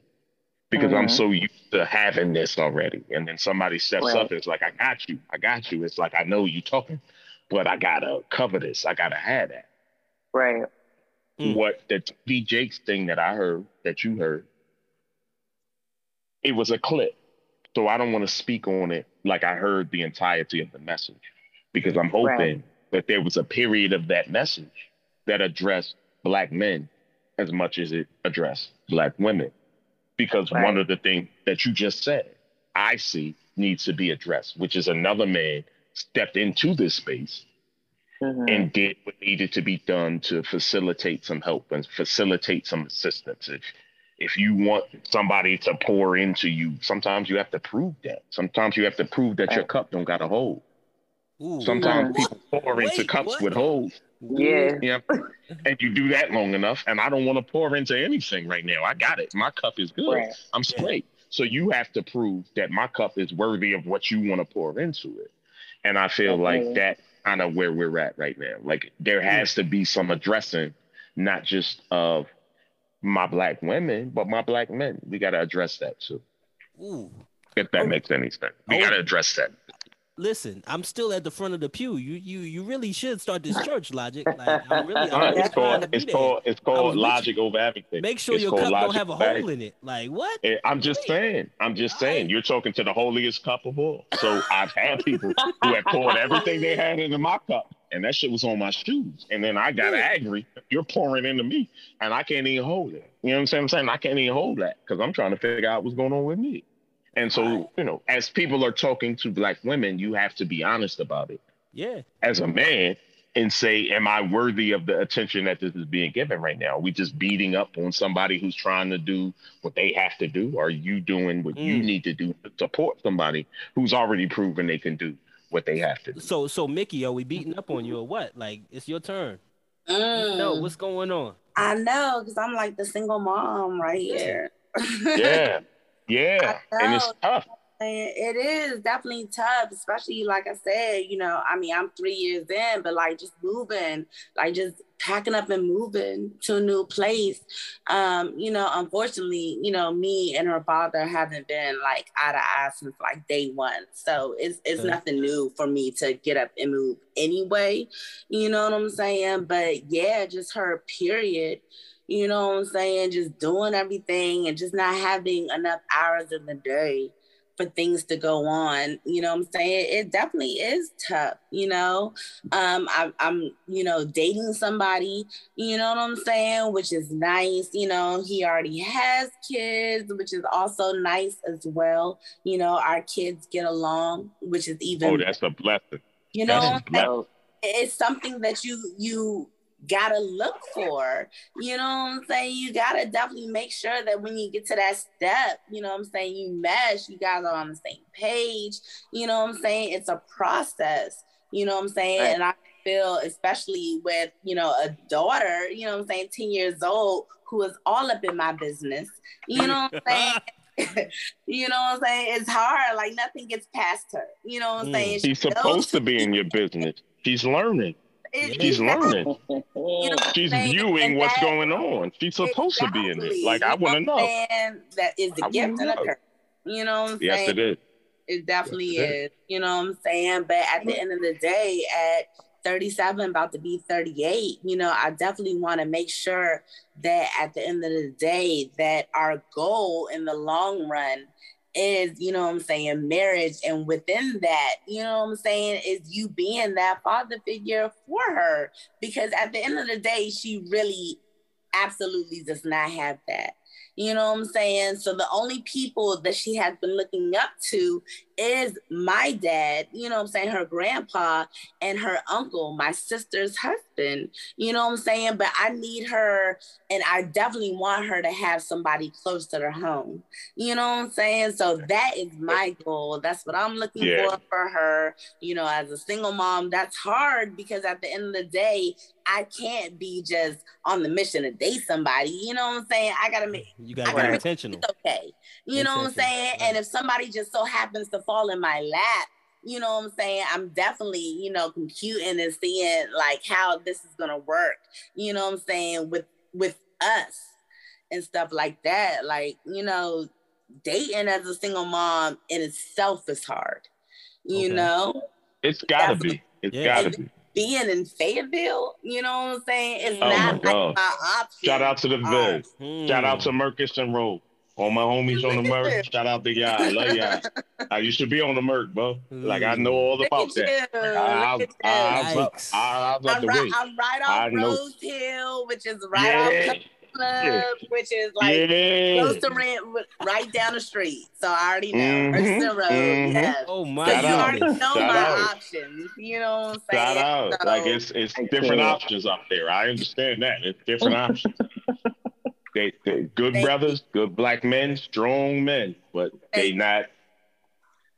because i'm Mhm. so used to having this already and then somebody steps Right. up and it's like i got you i got you it's like i know you talking but i gotta cover this i gotta have that Right. Mm. what the T.D. Jakes thing that I heard that you heard, it was a clip. So I don't want to speak on it like I heard the entirety of the message because I'm hoping Right. that there was a period of that message that addressed black men as much as it addressed black women. Because Right. one of the things that you just said, I see needs to be addressed, which is another man stepped into this space Mhm. and did what needed to be done to facilitate some help and facilitate some assistance. If if you want somebody to pour into you, sometimes you have to prove that. Sometimes you have to prove that your cup don't got a hole. Ooh. Sometimes Mhm. people pour into cups what? with holes. Yeah. Yeah. and you do that long enough, and I don't want to pour into anything right now. I got it. My cup is good. Right. I'm straight. So you have to prove that my cup is worthy of what you want to pour into it. And I feel like that kind of where we're at right now. Like there hmm. has to be some addressing, not just of my black women, but my black men. We got to address that too. Ooh. If that oh. makes any sense, we Oh. got to address that. Listen, I'm still at the front of the pew. You you you really should start this church logic. Like I'm really I'm right, it's called it's called it's called logic over everything. Make sure It's your cup don't have a hole in it. Like what? Eh, I'm just Wait. saying. I'm just saying. Alright. You're talking to the holiest cup of all. So I've had people who have poured everything they had into my cup, and that shit was on my shoes. And then I got Yeah. angry. You're pouring into me, and I can't even hold it. You know what I'm saying? I'm saying I can't even hold that because I'm trying to figure out what's going on with me. And so, Alright. you know, as people are talking to black women, you have to be honest about it Yeah. as a man and say, Am I worthy of the attention that this is being given right now? Are we just beating up on somebody who's trying to do what they have to do? Are you doing what you Mm. need to do to support somebody who's already proven they can do what they have to do? So so Mickey, are we beating up on you or what? Like it's your turn. Mm, No, what's going on? I know, because I'm like the single mom right here. Yeah. Yeah. And it's tough. It is definitely tough, especially like I said, you know, I mean, I'm three years in, but like just moving, like just packing up and moving to a new place. Um, you know, unfortunately, you know, me and her father haven't been like eye to eye since like day one. So it's it's Okay. nothing new for me to get up and move anyway. You know what I'm saying? But yeah, just her period. You know what I'm saying? Just doing everything and just not having enough hours in the day for things to go on. You know what I'm saying? It definitely is tough, you know. Um, I, I'm, you know, dating somebody, you know what I'm saying, which is nice. You know, he already has kids, which is also nice as well. You know, our kids get along, which is even, Oh, that's a blessing. you know, that's what I'm saying? So, it's something that you you gotta look for. You know what I'm saying? You gotta definitely make sure that when you get to that step, you know what I'm saying, you mesh, you guys are on the same page. You know what I'm saying? It's a process. You know what I'm saying? Right. And I feel especially with, you know, a daughter, you know what I'm saying, 10 years old, who is all up in my business. You know what I'm saying? you know what I'm saying? It's hard. Like nothing gets past her. You know what I'm Mm. saying? She's She knows- supposed to be in your business. She's learning. It- She's exactly. learning. You know, She's saying? viewing And what's that- going on. She's supposed to be in it. Like I want to know. I'm? That is the I gift wanna and the curse. You know what I'm Yes, saying? it is. It definitely Yes, it is. You know what I'm saying? But at the end of the day, at 37, about to be 38, you know, I definitely want to make sure that at the end of the day, that our goal in the long run is, you know what I'm saying, marriage. And within that, you know what I'm saying, is you being that father figure for her. Because at the end of the day, she really absolutely does not have that. You know what I'm saying? So the only people that she has been looking up to is my dad, you know what I'm saying, her grandpa and her uncle, my sister's husband. You know what I'm saying? But I need her and I definitely want her to have somebody close to their home. You know what I'm saying? So that is my goal. That's what I'm looking Yeah. for for her. You know, as a single mom, that's hard because at the end of the day, I can't be just on the mission to date somebody. You know what I'm saying? I gotta make mm-hmm. You gotta I be gotta- intentional. it's okay. You know what I'm saying? right. And if somebody just so happens to fall in my lap, you know what I'm saying? I'm definitely, you know, computing and seeing like how this is gonna work, you know what I'm saying, with with us and stuff like that. Like, you know, dating as a single mom in itself is hard. You Okay. know? It's gotta That's- be. It's Yeah. gotta be. Being in Fayetteville, you know what I'm saying? It's Oh not my like my option. Shout out to the Uh, Viz. Shout out to Mercus and Roll. All my homies on the Merc. Shout out to y'all. I love y'all. I used to be on the Merc, bro. Like I know all about that. you. I, I, Look I, at you. I, Yikes. I, I was out I'm the right, way. I'm right I off know. Rose Hill, which is right Yeah. off Club, which is like yeah. close to rent, right down the street. So I already know. Mhm, Mercer Road, mhm. yes. Oh my So Shout you out. already know Shout my out. options. You know what I'm saying? Shout out. So, Like it's it's different can't. options up there. I understand that. It's different options. They, they good Thank brothers, good black men, strong men, but they Thank- not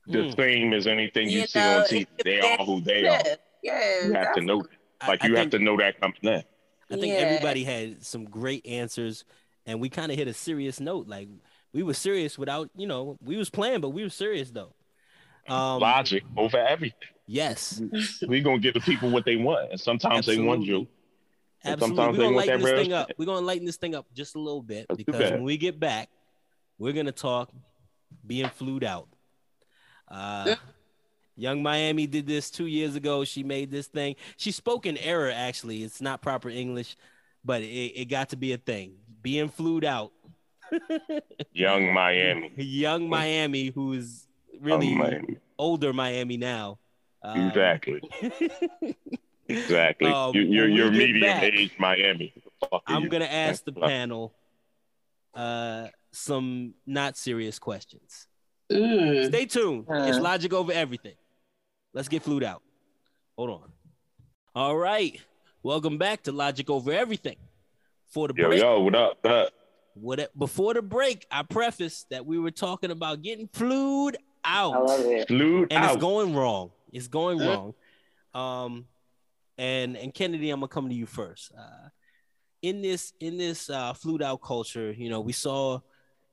the Mm. same as anything you, You see on TV. They are who they are. yes, yes, You have to know. I- Like I you have think- to know that coming in. I think Yeah. everybody had some great answers, and we kind of hit a serious note. Like we were serious without, you know, we was playing, but we were serious though. Um, Logic over everything. yes, We gonna give the people what they want, and sometimes they want you. Absolutely. sometimes We're they gonna want lighten that this thing up. We're gonna lighten this thing up just a little bit That's because when we get back, we're gonna talk being flued out. Uh, Yung Miami did this two years ago. She made this thing. She spoke in error. Actually, it's not proper English, but it, it got to be a thing. Being flued out. Yung Miami. Yung Miami, who's really Miami. older Miami now. Um, Exactly. Exactly. Um, you, you're when we you're medium back, age Miami. I'm you? gonna ask the panel uh, some not serious questions. Mm. Stay tuned. It's Uh. logic over everything. Let's get flued out. Hold on. All right. Welcome back to Logic Over Everything. For the Yo, break, yo, what up? What up? what, before the break, I prefaced that we were talking about getting flued out. I love it. Flued and out. it's going wrong. It's going wrong. Um, and and Kennedy, I'm gonna come to you first. Uh, in this in this uh, flued out culture, you know, we saw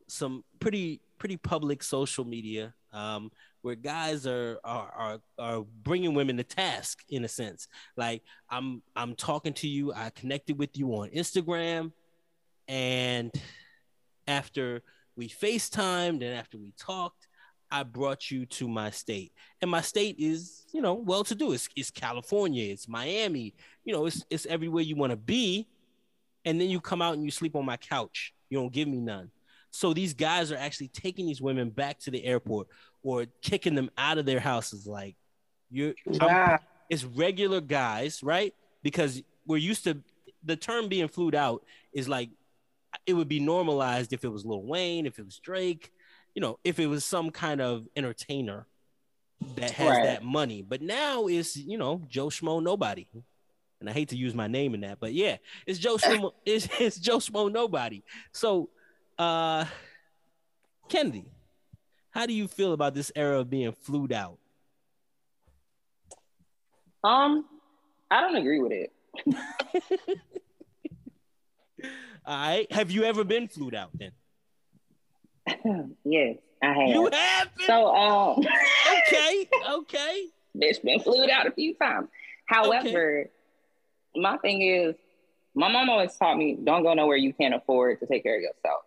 some pretty pretty public social media um, where guys are, are are are bringing women to task in a sense. Like I'm I'm talking to you, I connected with you on Instagram, and after we FaceTimed and after we talked, I brought you to my state. And my state is, you know, well to do. It's, it's California, it's Miami, you know, it's, it's everywhere you want to be. And then you come out and you sleep on my couch. You don't give me none. So these guys are actually taking these women back to the airport or kicking them out of their houses. Like, you're, I'm- it's regular guys, right? Because we're used to the term being flued out is like it would be normalized if it was Lil Wayne, if it was Drake, you know, if it was some kind of entertainer that has Right. that money. But now it's you know Joe Schmo nobody, and I hate to use my name in that, but yeah, it's Joe Schmo. it's, it's Joe Schmo nobody. So, uh, Kennedy, how do you feel about this era of being flued out? Um, I don't agree with it. All right, have you ever been flued out? Then yes, I have. you have been. so um, okay, okay. bitch been flued out a few times. However, my thing is, my mom always taught me don't go nowhere you can't afford to take care of yourself.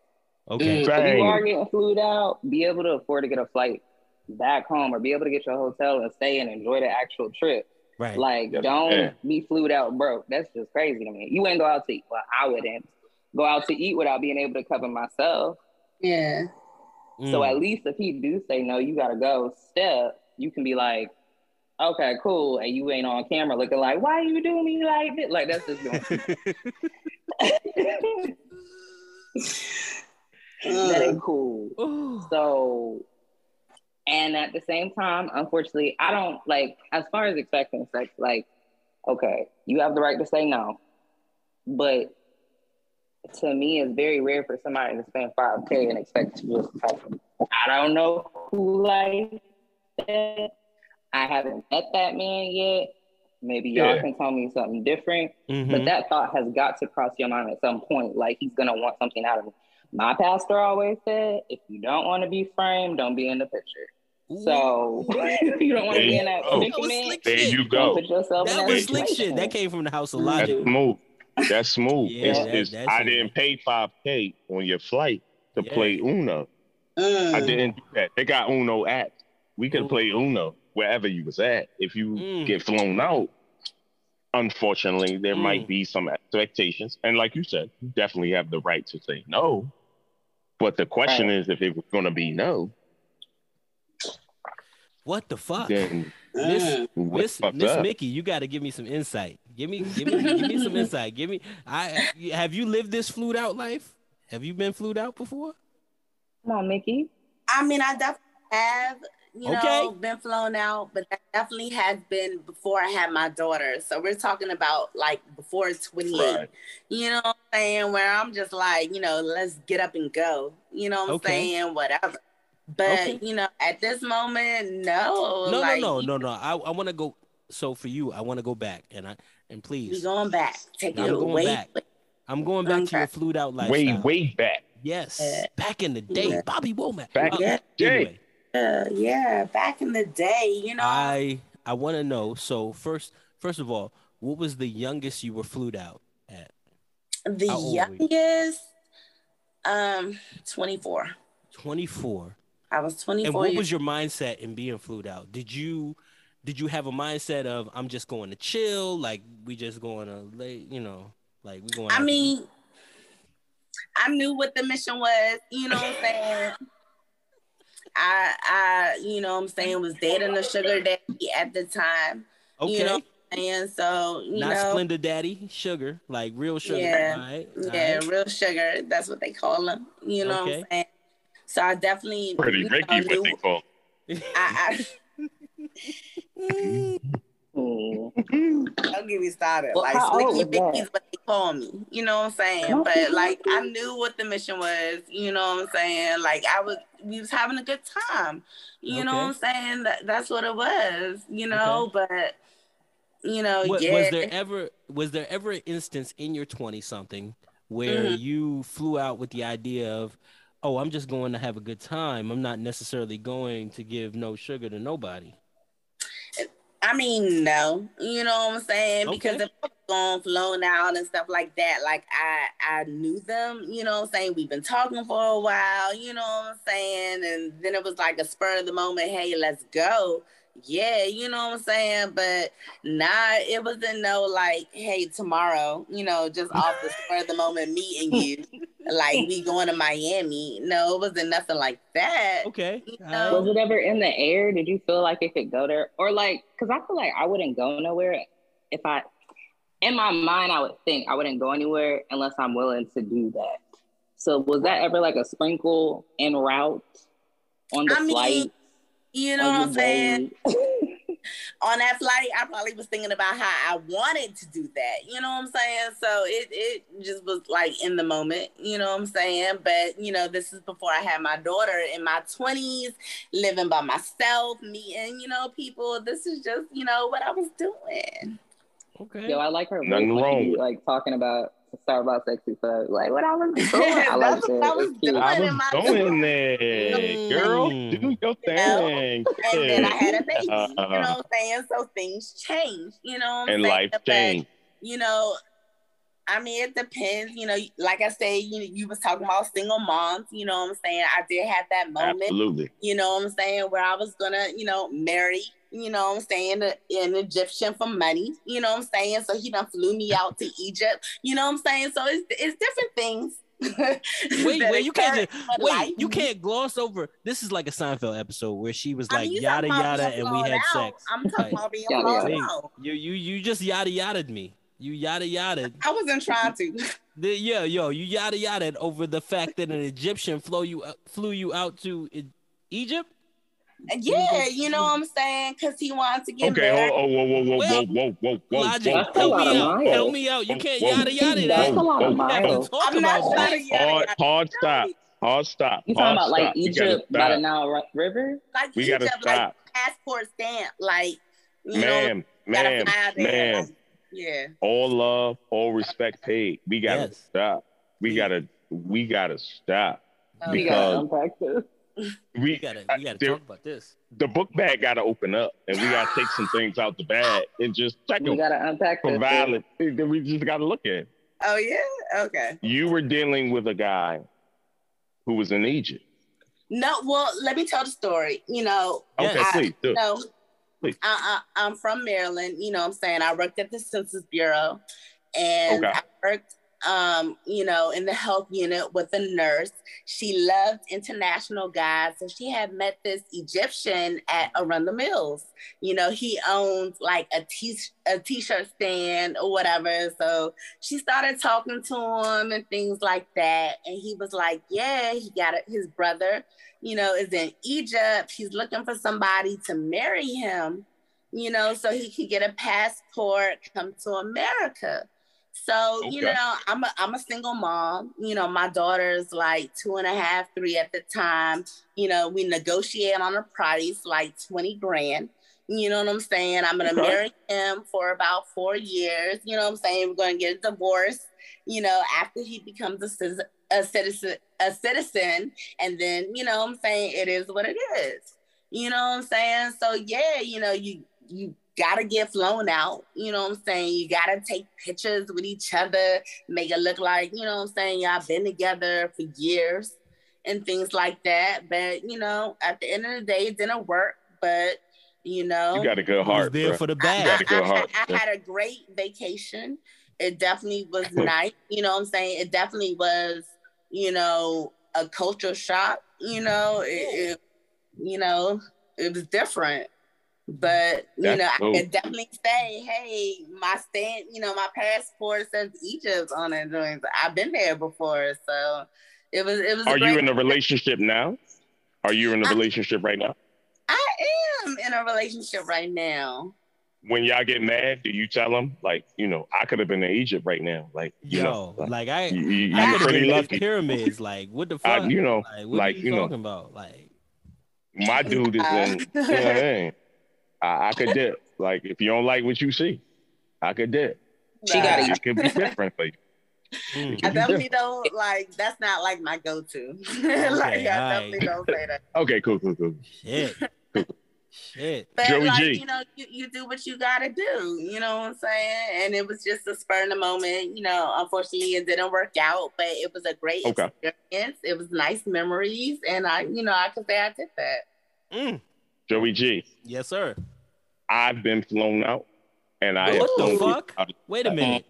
Okay. Mm. If you are getting flued out, be able to afford to get a flight back home or be able to get your hotel and stay and enjoy the actual trip. Right. Like, Yeah, don't yeah. be flued out broke. That's just crazy to me. You ain't go out to eat. Well, I wouldn't go out to eat without being able to cover myself. Yeah. So Mm. at least if he do say no, you gotta go. Step, you can be like, okay, cool, and you ain't on camera looking like, why you do me like this? Like that's just doing. that ain't cool. Ooh. So, and at the same time, unfortunately, I don't like as far as expecting sex. Like, okay, you have the right to say no, but to me, it's very rare for somebody to spend five k and expect to just. Like, I don't know who like that. I haven't met that man yet. Maybe y'all Yeah. can tell me something different. Mhm. But that thought has got to cross your mind at some point. Like he's gonna want something out of me. My pastor always said, if you don't want to be framed, don't be in the picture. So if you don't want to be in that There you. That was predicament, There you go. put yourself in That that was slick shit. That came from the House of That's Logic. smooth. That's smooth. Yeah, it's, that- it's, that's I didn't pay five k on your flight to Yeah. play Uno. Mm. I didn't do that. They got Uno apps. We could Ooh. play Uno wherever you was at. If you Mm. get flown out, unfortunately, there Mm. might be some expectations. And like you said, you definitely have the right to say no. But the question Right. is, if it was going to be no, What the fuck? then Miss. Miss Miss? Mickey, you got to give me some insight. Give me give me give me some insight. Give me I have you lived this flued out life? Have you been flued out before? Come on, Mickey. I mean, I definitely have, you know, Okay. been flown out, but that definitely has been before I had my daughter. So we're talking about like before 28. Right. You know what I'm saying? Where I'm just like, you know, let's get up and go. You know what I'm Okay. saying? Whatever. But Okay. you know, at this moment, no. No, like, no, no, no, no. I, I want to go. So for you, I want to go back and I and We please, going back. Take I'm it going away. back. I'm going back to your Okay. flued out lifestyle. Way, way back. Yes, Yeah. back in the day, Yeah. Bobby Womack. Back Uh, in the day. anyway, Yeah, yeah, back in the day, you know. I I want to know. So first, first of all, what was the youngest you were flued out at? the how old were you? youngest, um, 24. Twenty four. I was 24 And what years was your mindset in being flued out? Did you did you have a mindset of I'm just going to chill, like we just going to lay, you know, like we going? I out to mean, I knew what the mission was, you know what I'm saying? I I you know what I'm saying was dating a sugar daddy at the time. okay, You know and so you not know Splenda Daddy, sugar, like real sugar. Yeah. All right, all yeah, right. real sugar, that's what they call them. You know what I'm saying? So I definitely Pretty you Ricky, know, what they knew, call. I, Mm. Don't get me started. Well, like how old Slicky was? Vicky's what they call me. You know what I'm saying? But like I knew what the mission was. You know what I'm saying? Like I was, we was having a good time. You know what I'm saying? That, that's what it was. You know, but you know, What, yeah. Was there ever was there ever an instance in your twenty something where Mhm. you flew out with the idea of, oh, I'm just going to have a good time. I'm not necessarily going to give no sugar to nobody. I mean, no. You know what I'm saying? Because Okay. if I was gone, flown out and stuff like that, like I I knew them, you know what I'm saying? We've been talking for a while, you know what I'm saying? And then it was like a spur of the moment, hey, let's go. Yeah, you know what I'm saying? But nah, it wasn't no like, hey, tomorrow, you know, just off the spur of the moment meeting you. like we going to Miami. No, it wasn't nothing like that. Okay. You know? Was it ever in the air? Did you feel like it could go there? Or like, because I feel like I wouldn't go nowhere if I, in my mind, I would think I wouldn't go anywhere unless I'm willing to do that. So was that ever like a sprinkle en route on the I mean, flight? You know what I'm saying? on that flight, I probably was thinking about how I wanted to do that. You know what I'm saying? So it it just was like in the moment. You know what I'm saying? But you know, this is before I had my daughter in my 20s, living by myself, meeting you know people. This is just you know what I was doing. Okay. Yo, I like her. Nothing wrong like talking about Starbucks sexy stuff. Like what I was doing. I like what that. I was doing. I in was my going there, girl. Mm. Do your know? thing. And then I had a baby. Uh, you know what I'm saying? So things change. You know what I'm and saying? life But, changed. you know, I mean, it depends. You know, like I say, you you was talking about single moms. You know what I'm saying? I did have that moment. Absolutely. You know what I'm saying? Where I was gonna, you know, marry. You know what I'm saying? An Egyptian for money. You know what I'm saying? So he done flew me out to Egypt. You know what I'm saying? So it's it's different things. Wait, wait, you can't just, wait, life. you can't gloss over. This is like a Seinfeld episode where she was I like mean, yada yada, and we had out. sex. I'm talking Right. about being Yada, yada. You you you just yada yada'd me. You yada yada. I wasn't trying to. The, yeah, yo, you yada yada over the fact that an Egyptian flew you uh, flew you out to Egypt. Yeah, mm-hmm. you know what I'm saying? Because he wanted to get Okay. married. Oh, oh, whoa, whoa, whoa, Well, whoa, whoa, whoa, whoa, Logic, whoa, That's a help me out. miles. Help me out. You can't Whoa. yada yada That's that. a lot of whoa, We have miles. I'm not about trying to yada Hard, yada. hard stop. Hard stop. You talking about like stop. We gotta Egypt by the. Nile River? Like We gotta Egypt, like stop. passport stamp, like you know, Ma'am, gotta ma'am, fly out there. ma'am. Yeah. All love, all respect paid. We gotta Yes. stop. We We- gotta, we gotta stop. Oh, We gotta unpack this. We We gotta we gotta there- talk about this. the book bag gotta open up, and we gotta take some things out the bag and just check We them gotta unpack for this. valid. Eh, then we just gotta look at. Oh yeah. Okay. You were dealing with a guy who was in Egypt. No, well, let me tell the story. You know, Okay, I- please do. no, Please. I, I, I'm from Maryland. You know, what I'm saying I worked at the Census Bureau, and Okay. I worked um, you know, in the health unit with a nurse. She loved international guys. So she had met this Egyptian at Arundel Mills. You know, he owned like a t a t-shirt stand or whatever. So she started talking to him and things like that. And he was like, Yeah, he got. His brother, you know, is in Egypt. He's looking for somebody to marry him, you know, so he could get a passport, come to America. So, okay. you know, I'm a, I'm a single mom. You know, my daughter's like two and a half, three at the time. You know, we negotiate on a price like 20 grand. You know what I'm saying? I'm gonna okay. marry him for about four years. You know what I'm saying? We're gonna get a divorce. You know, after he becomes a citizen, a citizen, a citizen, and then you know what I'm saying it is what it is. You know what I'm saying? So yeah, you know you you gotta get flown out. You know what I'm saying? You gotta take pictures with each other, make it look like, you know what I'm saying, y'all been together for years and things like that. But you know, at the end of the day, it didn't work. But you know, you got a good heart. There bro. for the bag. I, I, I, I, had a great vacation. It definitely was nice. You know what I'm saying? It definitely was, you know, a culture shock. You know, it, it you know, it was different. But you That's know, cool. I can definitely say, hey, my stand, you know, my passport says Egypt on it. I've been there before, so it was. It was. Are you in a relationship now? Are you in a relationship right now? I am in a relationship right now. When y'all get mad, do you tell them like, you know, I could have been in Egypt right now, like, you Yo, know, like, like I, you, you, I could have been lucky. pyramids, like, what the fuck? I, you know, like, what like you, you know, about, like, my dude is in. you know what I mean? I, I could dip. Like if you don't like what you see, I could dip. She got it. It could be different for you. Mm. I definitely don't like. That's not like my go-to. Okay, like I definitely don't say that. Okay, cool, cool, cool. Shit. Shit. But Joey like, G. you know, you, you do what you gotta do. You know what I'm saying? And it was just a spur in the moment. You know, unfortunately, it didn't work out, but it was a great okay. experience. It was nice memories, and I, you know, I can say I did that. Mm. Joey G. Yes, sir. I've been flown out, and I what the fuck? Wait a minute.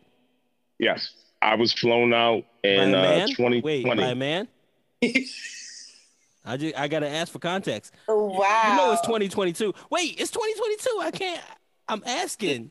Yes, I was flown out in uh, 2020. Wait, my man. I just I gotta ask for context. Wow. You know it's 2022. Wait, it's 2022. I can't. I'm asking,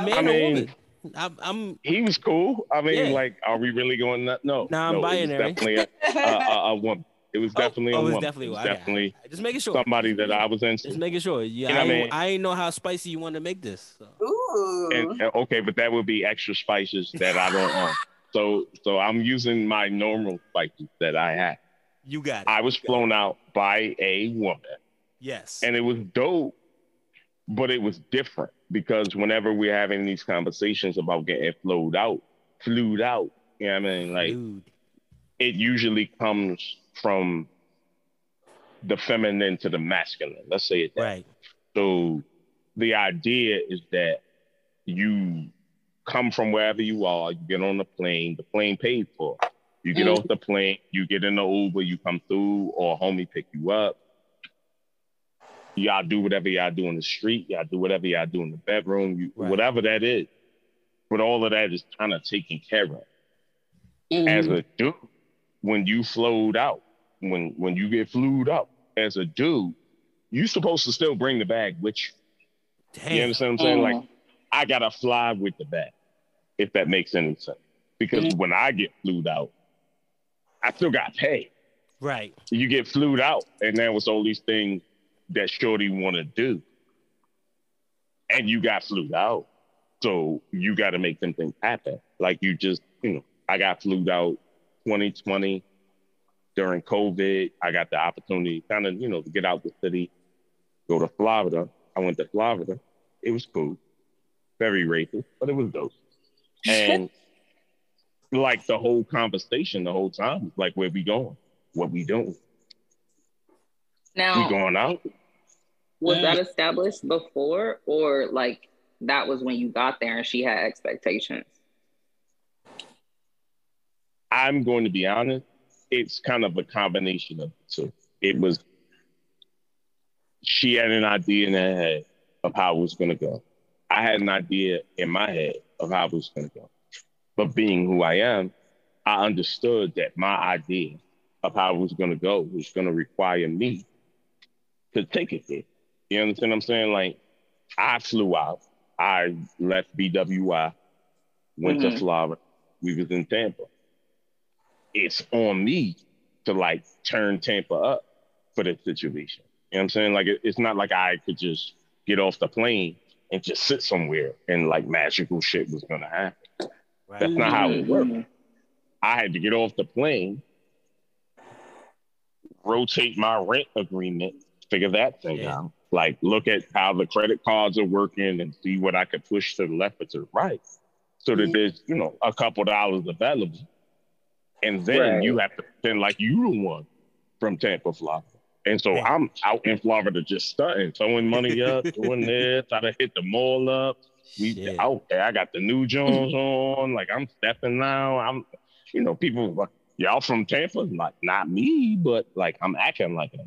man I mean, or woman. I'm, I'm. He was cool. I mean, yeah. like, are we really going? That? No, non-binary. No, definitely a, a, a, a woman. It was oh, definitely oh, oh, it was woman. definitely, it was okay. definitely just making sure somebody that I was into. Just making sure. Yeah, you know I, I, mean? I ain't know how spicy you want to make this. So. Ooh. And, and, okay, but that would be extra spices that I don't want. So so I'm using my normal spices that I have. You got it. I was flown out by a woman. Yes. And it was dope, but it was different because whenever we're having these conversations about getting flowed out, flued out, you know what I mean? Like Flued. it usually comes from the feminine to the masculine. Let's say it that. Right. So the idea is that you come from wherever you are, you get on the plane, the plane paid for. You get mm. off the plane, you get in the Uber, you come through, or homie pick you up. Y'all do whatever y'all do in the street, y'all do whatever y'all do in the bedroom, you, right. whatever that is. But all of that is kind of taken care of. Mm. As a dude, when you flowed out, when when you get flued up as a dude, you supposed to still bring the bag with you. Damn. You understand what I'm saying? Mm. Like, I gotta fly with the bag, if that makes any sense. Because mm. when I get flued out, I still got paid. Right. You get flued out, and then with all these things that Shorty want to do, and you got flued out, so you got to make them things happen. Like you just, you know, I got flued out 2020 during COVID. I got the opportunity, kind of, you know, to get out the city, go to Florida. I went to Florida. It was cool, very racist, but it was dope. And like the whole conversation the whole time. Like, where we going? What we doing? Now, we going out? Was that established before, or like that was when you got there and she had expectations? I'm going to be honest. It's kind of a combination of the two. It was she had an idea in her head of how it was going to go. I had an idea in my head of how it was going to go But being who I am, I understood that my idea of how it was going to go was going to require me to take it there. You understand what I'm saying? Like, I flew out. I left BWI, went Mhm. to Florida. We was in Tampa. It's on me to like turn Tampa up for the situation. You know what I'm saying? Like, it, it's not like I could just get off the plane and just sit somewhere and like magical shit was gonna happen. Right. That's not how it worked. I had to get off the plane, rotate my rent agreement, figure that thing Yeah. out. Like look at how the credit cards are working and see what I could push to the left or to the right. So that there's, you know, a couple dollars available. And then Right. you have to pretend like you the one from Tampa, Florida. And so. I'm out in Florida just stunting, throwing money up, doing this, try to hit the mall up. We Shit. out there. I got the new Jones on. Like I'm stepping now. I'm, you know, people like y'all from Tampa. Like not me, but like I'm acting like it.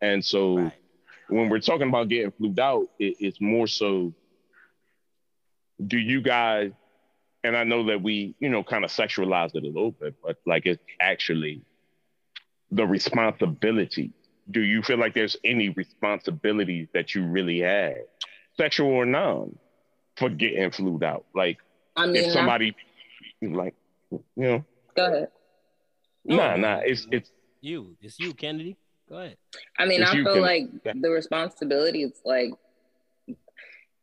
And so Right. when we're talking about getting flued out, it, it's more so. Do you guys? And I know that we, you know, kind of sexualize it a little bit, but like it's actually the responsibility. Do you feel like there's any responsibilities that you really had, sexual or non, for getting flued out? Like I mean, if somebody, like, you know, go ahead. No, nah, nah, it's it's You. It's you, Kennedy. Go ahead. I mean, If I feel can- like the responsibility is like,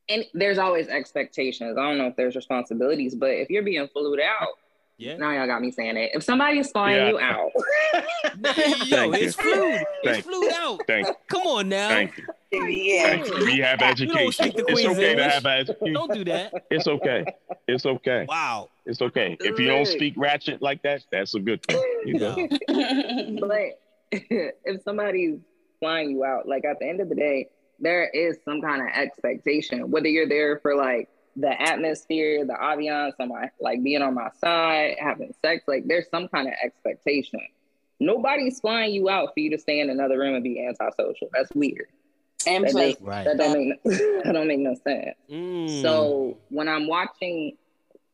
and there's always expectations. I don't know if there's responsibilities, but if you're being flued out, Yeah. now y'all got me saying it. If somebody is flying Yeah. you out, Yo, Thank you. it's flued. It's Thank you. flued out. thank Come on now. thank you. Yeah. Thank you. We have education. It's Queen's okay to have education. Don't do that. It's okay. It's okay. Wow. It's okay. If you don't speak ratchet like that, that's a good thing. You know? But if somebody's flying you out, like at the end of the day, there is some kind of expectation, whether you're there for like the atmosphere, the ambiance, somebody like being on my side, having sex, like there's some kind of expectation. Nobody's flying you out for you to stay in another room and be antisocial. That's weird. and That play. Right. That don't make no, that don't make no sense. Mm. So when I'm watching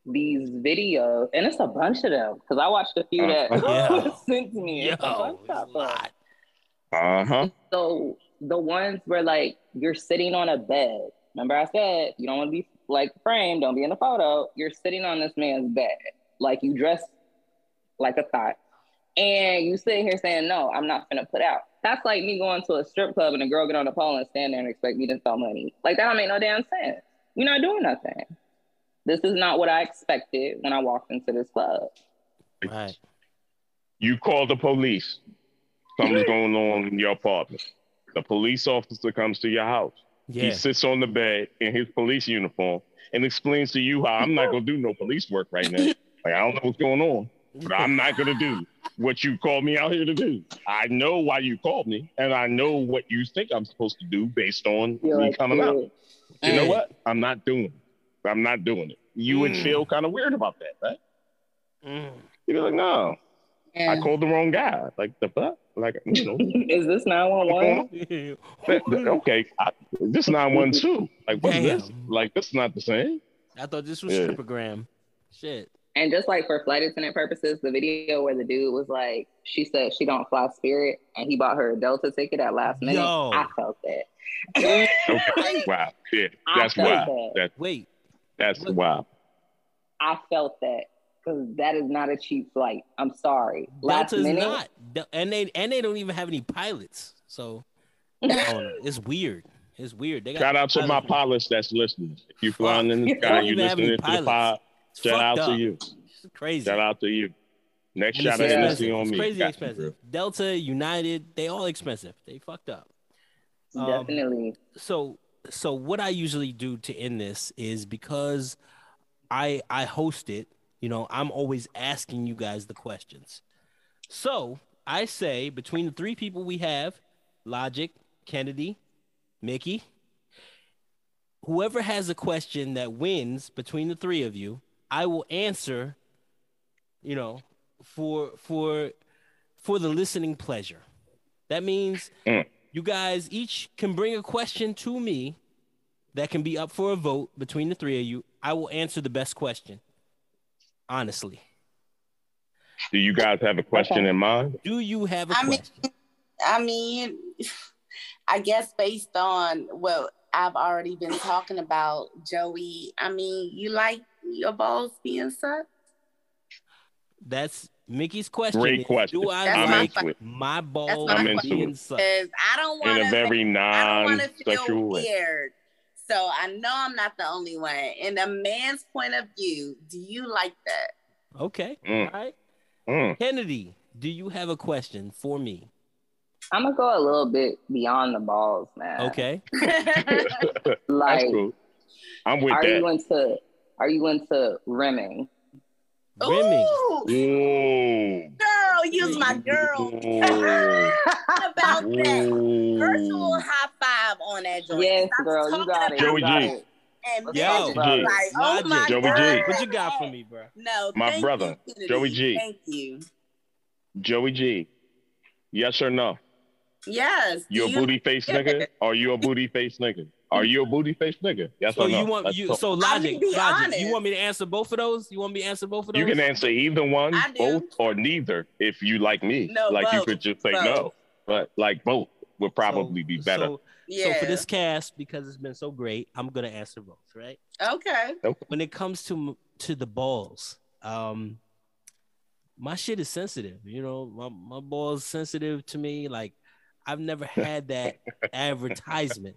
these videos, and it's a bunch of them, because I watched a few that Yeah. sent to me. yo, a bunch it's of them. lot. Uh huh. So the ones where like you're sitting on a bed. Remember I said you don't want to be like framed, don't be in the photo. You're sitting on this man's bed, like you dress like a thought. And you sitting here saying, No, I'm not gonna put out. That's like me going to a strip club and a girl get on the pole and stand there and expect me to throw money. Like that don't make no damn sense. You're not doing nothing. This is not what I expected when I walked into this club. Right. You call the police. Something's going on in your apartment. The police officer comes to your house. Yeah. He sits on the bed in his police uniform and explains to you how I'm not gonna do no police work right now. Like I don't know what's going on, but I'm not gonna do what you called me out here to do. I know why you called me, and I know what you think I'm supposed to do based on You're me like, coming out. "Yeah." You know Mm. what? I'm not doing it. I'm not doing it. You would Mm. feel kind of weird about that, right? Mm. You'd be like, no, I called the wrong guy. Like the fuck? Like you know. Is this 911? that- that- okay, I, this nine one two. Like what's this? Like this is not the same. I thought this was Yeah. stripogram. Shit. And just like for flight attendant purposes, the video where the dude was like, she said she don't fly Spirit, and he bought her a Delta ticket at last minute. Yo. I felt that. Okay, wow, yeah, I that's felt wild. that. That Wait. that's What? wild. I felt that because that is not a cheap flight. I'm sorry. Last Delta's minute, not. And they and they don't even have any pilots. So I don't know. It's weird. It's weird. They got Shout out to my pilots. pilots that's listening. If you Fuck. flying in the sky, you even listening to the pod. It's Shout out up. to you. It's crazy. Shout out to you. Next And shout out expensive. is on It's me. crazy Got you, expensive. Delta, United, they all expensive. They fucked up. Um, definitely. so so what I usually do to end this is because I I host it, you know, I'm always asking you guys the questions. So I say between the three people we have, Logic, Kennedy, Mickey, whoever has a question that wins between the three of you, I will answer, you know, for for for the listening pleasure. That means Mm. you guys each can bring a question to me that can be up for a vote between the three of you. I will answer the best question. Honestly, Do you guys have a question Okay. in mind? do you have a I mean, question? I mean, I guess based on what I've already been talking about, Joey. I mean, you like your balls being sucked? That's Mickey's question. Great is, question. Do I That's I'm my like my balls I'm into being it. sucked? I don't want In a very I want to feel non-sexual way. weird. So I know I'm not the only one. In a man's point of view, do you like that? Okay. Mm. All right. Mm. Kennedy, do you have a question for me? I'm gonna go a little bit beyond the balls, man. Okay. That's Like, cool. I'm with are that. you into are you into rimming? Rimming. Ooh, Ooh. girl, use my girl. Ooh. Mm. About that? Mm. Virtual high five on that joint. yes, Stop girl, you got it. Joey G. it. And Yo, bitches talk about be it. like, oh my Joey God. G. What you got for me, bro? No, My thank brother, you, Joey G. Thank you. Joey G. Yes or no? Yes. You a you- booty face nigga? Are you a booty face nigga? Are you a booty face nigga? Yes So or no? you want Let's you talk. so I logic, mean, logic. honest. You want me to answer both of those? You want me to answer both of those? You can answer either one, I do. both, or neither if you like me. No, like you both. could just say Both. no. But like both would probably So- be better. So, Yeah. so for this cast, because it's been so great, I'm gonna answer both, right? okay. When it comes to to the balls, um, my shit is sensitive. You know, my my balls sensitive to me. Like I've never had that advertisement.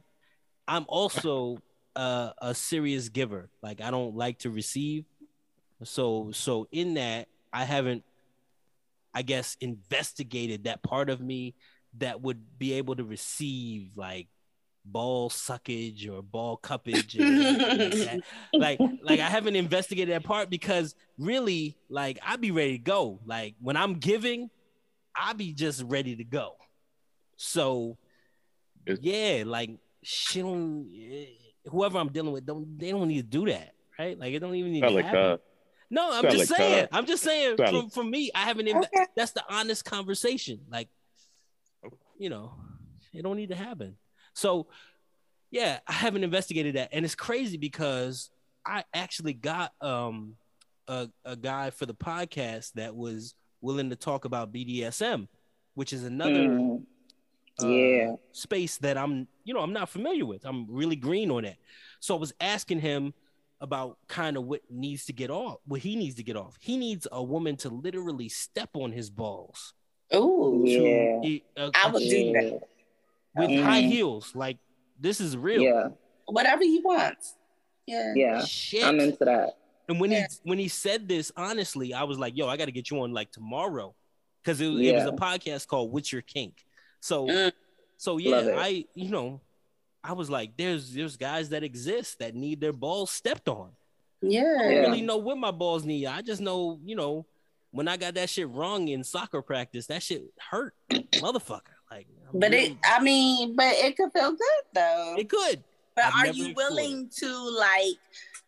I'm also uh, a serious giver. Like I don't like to receive. So so in that I haven't, I guess, investigated that part of me that would be able to receive like ball suckage or ball cuppage. Or anything like that. like like I haven't investigated that part because really like i'd be ready to go. Like when I'm giving, i'd be just ready to go. So It's- yeah, like she don't eh, whoever I'm dealing with don't they don't need to do that, right? Like it don't even need Sound to like happen. uh, No, I'm Sound just like saying. that. I'm just saying. Sound For, like- for me, I haven't. Inv- Okay. That's the honest conversation. Like, you know, it don't need to happen. So, yeah, I haven't investigated that, and it's crazy because I actually got um a a guy for the podcast that was willing to talk about BDSM, which is another Mm, uh, Yeah. space that I'm, you know, I'm not familiar with. I'm really green on that. So I was asking him about kind of what needs to get off, what he needs to get off. He needs a woman to literally step on his balls. Ooh. to- Yeah. uh, I would do that. with Mhm. high heels. Like this is real. Yeah. Whatever he wants. Yeah. Yeah. Shit. I'm into that. and when Yeah. he when he said this, honestly, I was like, "Yo, I got to get you on like tomorrow," because it, it was a podcast called "What's Your Kink." So, Mm. so yeah. I you know, I was like, "There's there's guys that exist that need their balls stepped on." I Yeah. don't Yeah. really know what my balls need. I just know, you know, when I got that shit wrong in soccer practice, that shit hurt, motherfucker. Like, I'm But it, I mean, but it could feel good though. it could. but I've are you explored willing to like,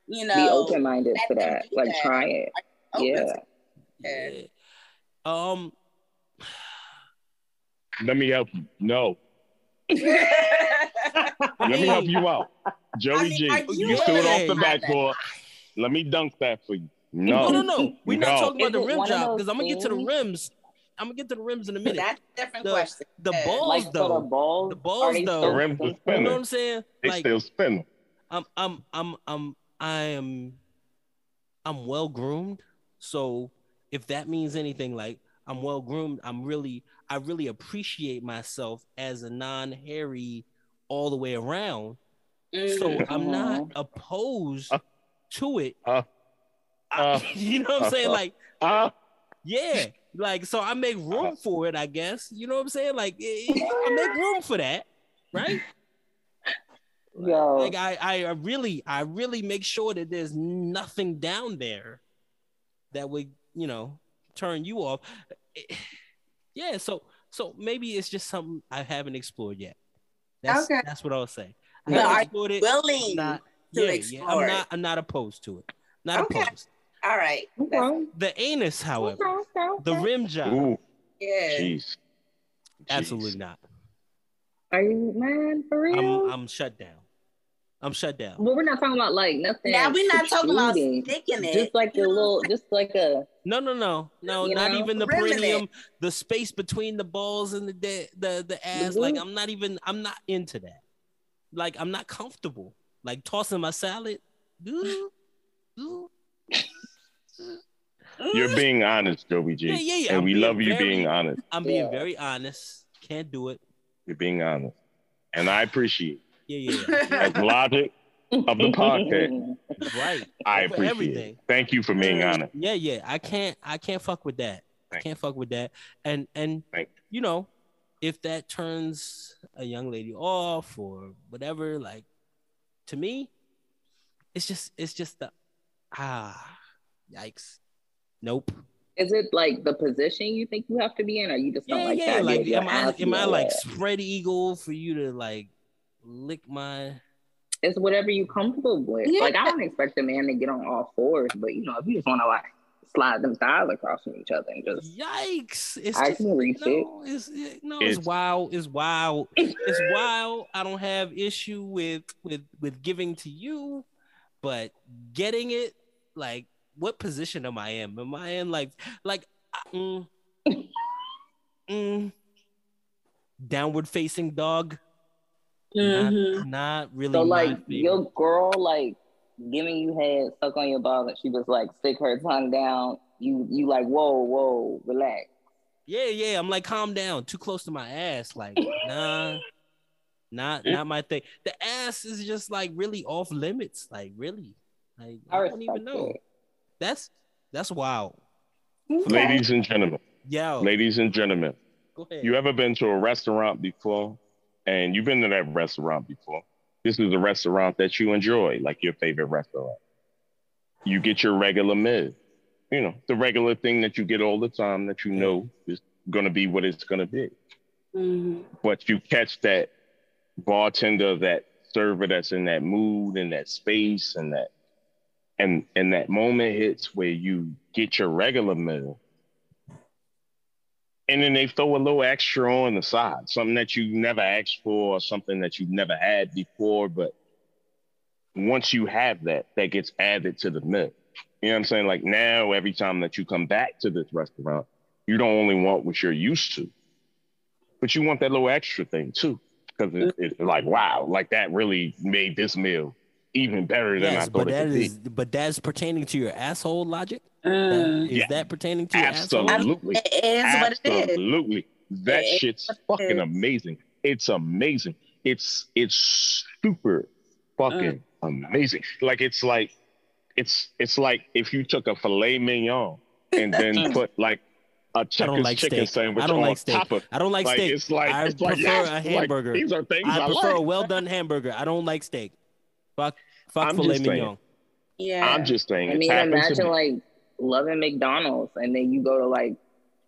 you know, Be open minded for that. Like that. try it. Yeah. it? Yeah. Um, let me help you. No, let me help you out. Joey mean, G, you, you threw it off the to- backboard. Let me dunk that for you. no, No, no, no. We're not talking about the rim job because I'm gonna get to the rims. I'm gonna get to the rims in a minute. That's a different The- question. The balls, Like so the though. balls. the balls, are they though. The rims are sensitive? you know what I'm saying? they Like, still spinning. I'm, I'm, I'm, I'm, I am, I'm well groomed. So if that means anything, like I'm well groomed, I'm really, I really appreciate myself as a non-hairy all the way around. So Mhm. I'm not opposed Uh, to it. uh, I- uh, you know what I'm saying? uh, Like, Ah, yeah, like so I make room for it, I guess. You know what I'm saying? Like I make room for that, right? Yo. Like I, I really, I really make sure that there's nothing down there that would, you know, turn you off. Yeah, so so maybe it's just something I haven't explored yet. That's Okay. that's what I was saying. I But haven't are explored it. willing Not, to yeah, yeah, explore I'm not I'm not opposed to it. Not Okay. opposed. All right. Okay. The anus, however, Okay, okay, the rim job, ooh, Yeah. jeez. absolutely not. Are you man for real? I'm I'm shut down. I'm shut down. Well, we're not talking about like nothing. Now we're not talking about protruding. sticking it. Just like a little, just like a. No, no, no, no, not know? even the Rimming perineum, the space between the balls and the de- the the ass. Mhm. Like I'm not even. I'm not into that. Like I'm not comfortable. Like tossing my salad. Ooh, ooh. You're being honest, Joey G. Yeah, yeah, yeah. And I'm we love you very- being honest. I'm being Yeah. very honest. Can't do it. You're being honest. And I appreciate Yeah, yeah, yeah. logic of the podcast, right. I Over appreciate everything. it. Thank you for being honest. Yeah, yeah. I can't. I can't fuck with that. I can't fuck with that. And and Thank you know, if that turns a young lady off or whatever, like to me, it's just it's just the ah, yikes. Nope. Is it like the position you think you have to be in, or you just don't Yeah, like yeah. that? Like, am I am I like spread eagle for you to like lick my? It's whatever you comfortable with. Yeah. Like I don't expect a man to get on all fours, but you know, if you just want to like slide them thighs across from each other and just Yikes! It's I just, can reach it. no, it's it, no, it's, It's- wild. It's wild. it's wild. I don't have issue with with with giving to you, but getting it like what position am I in? Am I in like like mm, mm, downward facing dog? Mhm. Not, not really. so like favorite. your girl like giving you head, suck on your balls, and she just like stick her tongue down. You you like whoa whoa relax. Yeah, yeah. I'm like, calm down. Too close to my ass. Like, nah, not not my thing. The ass is just like really off limits. Like, really. Like, I I, don't even know. it. That's that's wild. Ladies and gentlemen, Yeah. ladies and gentlemen, go ahead. you ever been to a restaurant before and you've been to that restaurant before? This is a restaurant that you enjoy, like your favorite restaurant. You get your regular meal, you know, the regular thing that you get all the time that you know is going to be what it's going to be. Mhm. But you catch that bartender, that server that's in that mood and that space and that and and that moment hits where you get your regular meal and then they throw a little extra on the side something that you never asked for or something that you've never had before but once you have that that gets added to the meal you know what i'm saying? Like now every time that you come back to this restaurant you don't only want what you're used to but you want that little extra thing too because it, it's like wow like that really made this meal even better than i thought but it that is but that's pertaining to your asshole logic. Mm. Is Yeah. that pertaining to your asshole? Absolutely. It is what it is. Absolutely. That It is shit's what fucking is. amazing. It's amazing. It's it's super fucking amazing. Like it's like it's it's like if you took a filet mignon and then put like a Checkers like chicken steak. sandwich I don't on like steak. top of I don't like, like steak. it's like I it's like prefer yes, a like, hamburger. these are things I, I prefer a well done hamburger. I don't like steak. Fuck fuck I'm filet just saying. mignon. Yeah. I'm just saying I mean, imagine like loving McDonald's and then you go to like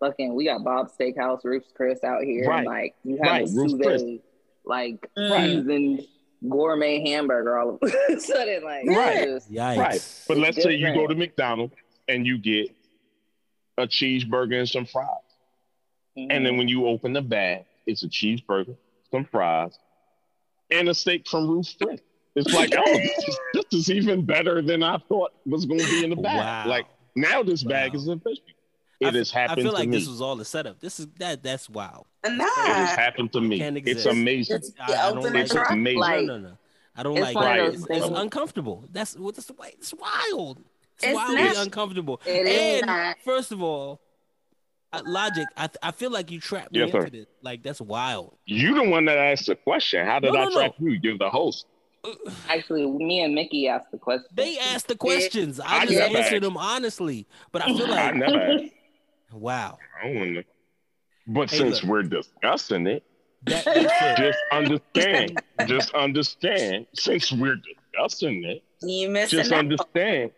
fucking we got Bob's Steakhouse, Ruth's Chris out here, Right. and like you have Right, a Ruth's sous Chris. vide, like Mm. seasoned gourmet hamburger all of a sudden, like Right. just- Yikes. Right. But let's say you go to McDonald's and you get a cheeseburger and some fries. And Mm-hmm. then when you open the bag, it's a cheeseburger, some fries, and a steak from Ruth's Chris. It's like, oh, this is, this is even better than I thought was going to be in the bag. Wow. Like now, this bag is official. I It f- has happened I feel to like me. this was all the setup. This is that that's wow. It has happened to me. Can't It's amazing. It's I, I don't ultimate like It's drop. amazing. Like- no, no, no. I don't It's like one it. It's, it's uncomfortable. That's what that's why it's wild. It's, It's wildly not- uncomfortable. It is and not. first of all, uh, logic. I I feel like you trapped me Yes, into sir. this. Like that's wild. You the one that asked the question. How did No, I no, trap you? You're the host. Actually me and Mickey asked the question. They asked the questions. I I just never answered asked. them honestly. But I feel I like never asked. wow. I don't wanna- But Hey, since look. we're discussing it, That, just understand. just understand. Since we're discussing it, You missing just out. understand.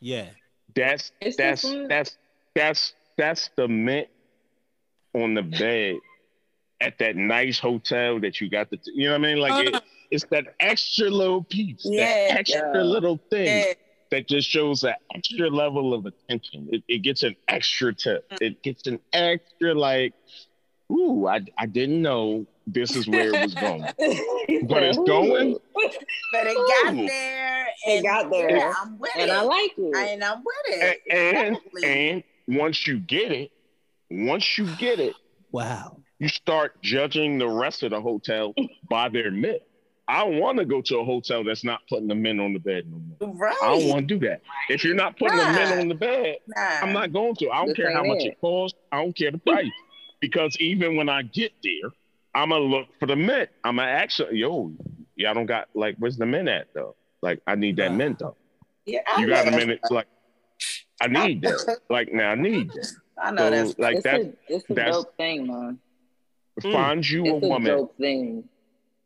Yeah. That's It's that's that's that's that's the mint on the bed at that nice hotel that you got the you know what I mean like it, uh, it's that extra little piece Yeah. that extra Yeah. little thing Yeah. that just shows an extra level of attention it, it gets an extra tip mm. it gets an extra like ooh I, I didn't know this is where it was going. But it's going. But it got Ooh. there. It and got there. yeah, I'm with and it. I like it. and I'm with it. and Exactly. and once you get it, once you get it, Wow. you start judging the rest of the hotel by their men. I don't want to go to a hotel that's not putting the men on the bed no more. right. I don't want to do that. If you're not putting the men on the bed, Nah. I'm not going to. I don't This care how ain't much it. it costs. I don't care the price. Because even when I get there, I'm gonna look for the men. I'm gonna actually, yo, y'all don't got like, where's the men at though? Like, I need that men though. Yeah, I You got a minute? Like, I need that. Like now, I need that. I know that's So like it's that. a, it's a that's- dope thing, man. Find you a It's a woman.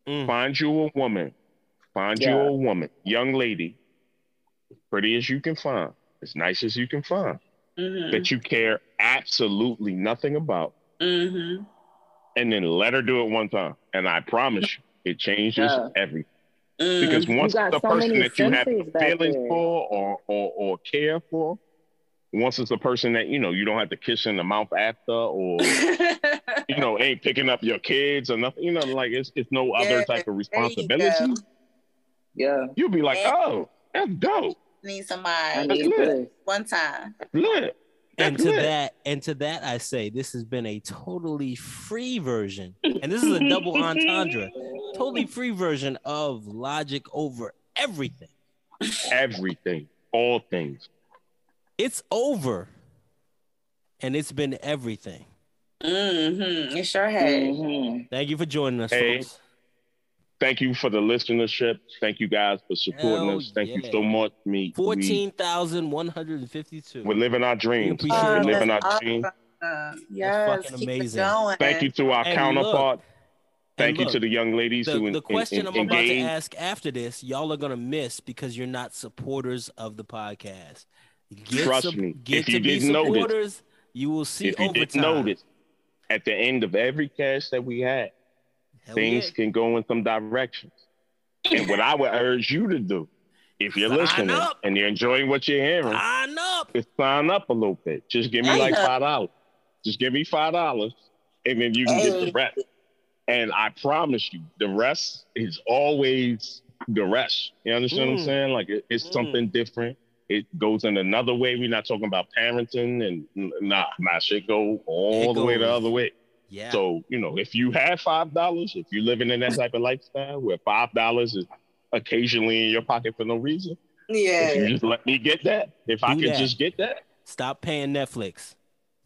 Mm. Find you a woman. Find you a woman, young lady, pretty as you can find, as nice as you can find, Mhm. that you care absolutely nothing about, Mhm. and then let her do it one time. And I promise you, it changes Yeah. everything. Mhm. Because once the so person that you have feelings for or, or or care for, once it's a person that you know you don't have to kiss in the mouth after, or you know ain't picking up your kids or nothing, you know, like it's it's no other type of there you responsibility. Yeah. You'll be like, Yeah. oh, that's dope. Need I somebody That's need lit. this. one time. Lit. And to that, and to that, I say this has been a totally free version, and this is a double entendre, totally free version of logic over everything. everything, all things. It's over, and it's been everything. Mm-hmm. It sure has. Mhm. Thank you for joining us, Hey, folks. Thank you for the listenership. Thank you guys for supporting Hell us. Thank you so much. Me, Fourteen thousand one hundred and fifty-two. we, are living our dreams. We appreciate We're it. living our that's dreams. awesome. Yes, fucking keep it amazing. going. Thank you to our And counterpart. Thank you look, to the young ladies The, who the en- question en- I'm about to ask after this, y'all are gonna miss because you're not supporters of the podcast. Get Trust sup- me, Get if to you be didn't notice- you will see if you overtime. didn't notice, at the end of every cash that we had, Hell things yeah. can go in some directions. And what I would urge you to do, if you're Sign listening up. and you're enjoying what you're hearing, Sign up. is sign up a little bit. Just give me Sign like up. five dollars. Just give me five dollars, and then you can get the rest. And I promise you, the rest is always the rest. You understand what Mm. I'm saying? Like it, it's Mm. something different. It goes in another way. We're not talking about parenting and n- nah, my shit go all It the way the other way. Yeah. So you know, if you have five dollars, if you're living in that type of lifestyle where five dollars is occasionally in your pocket for no reason, if you Yeah. just let me get that, if I Do could that. just get that, Stop paying Netflix.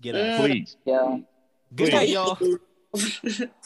Get out. Mm. please. Yeah. Good night, y'all.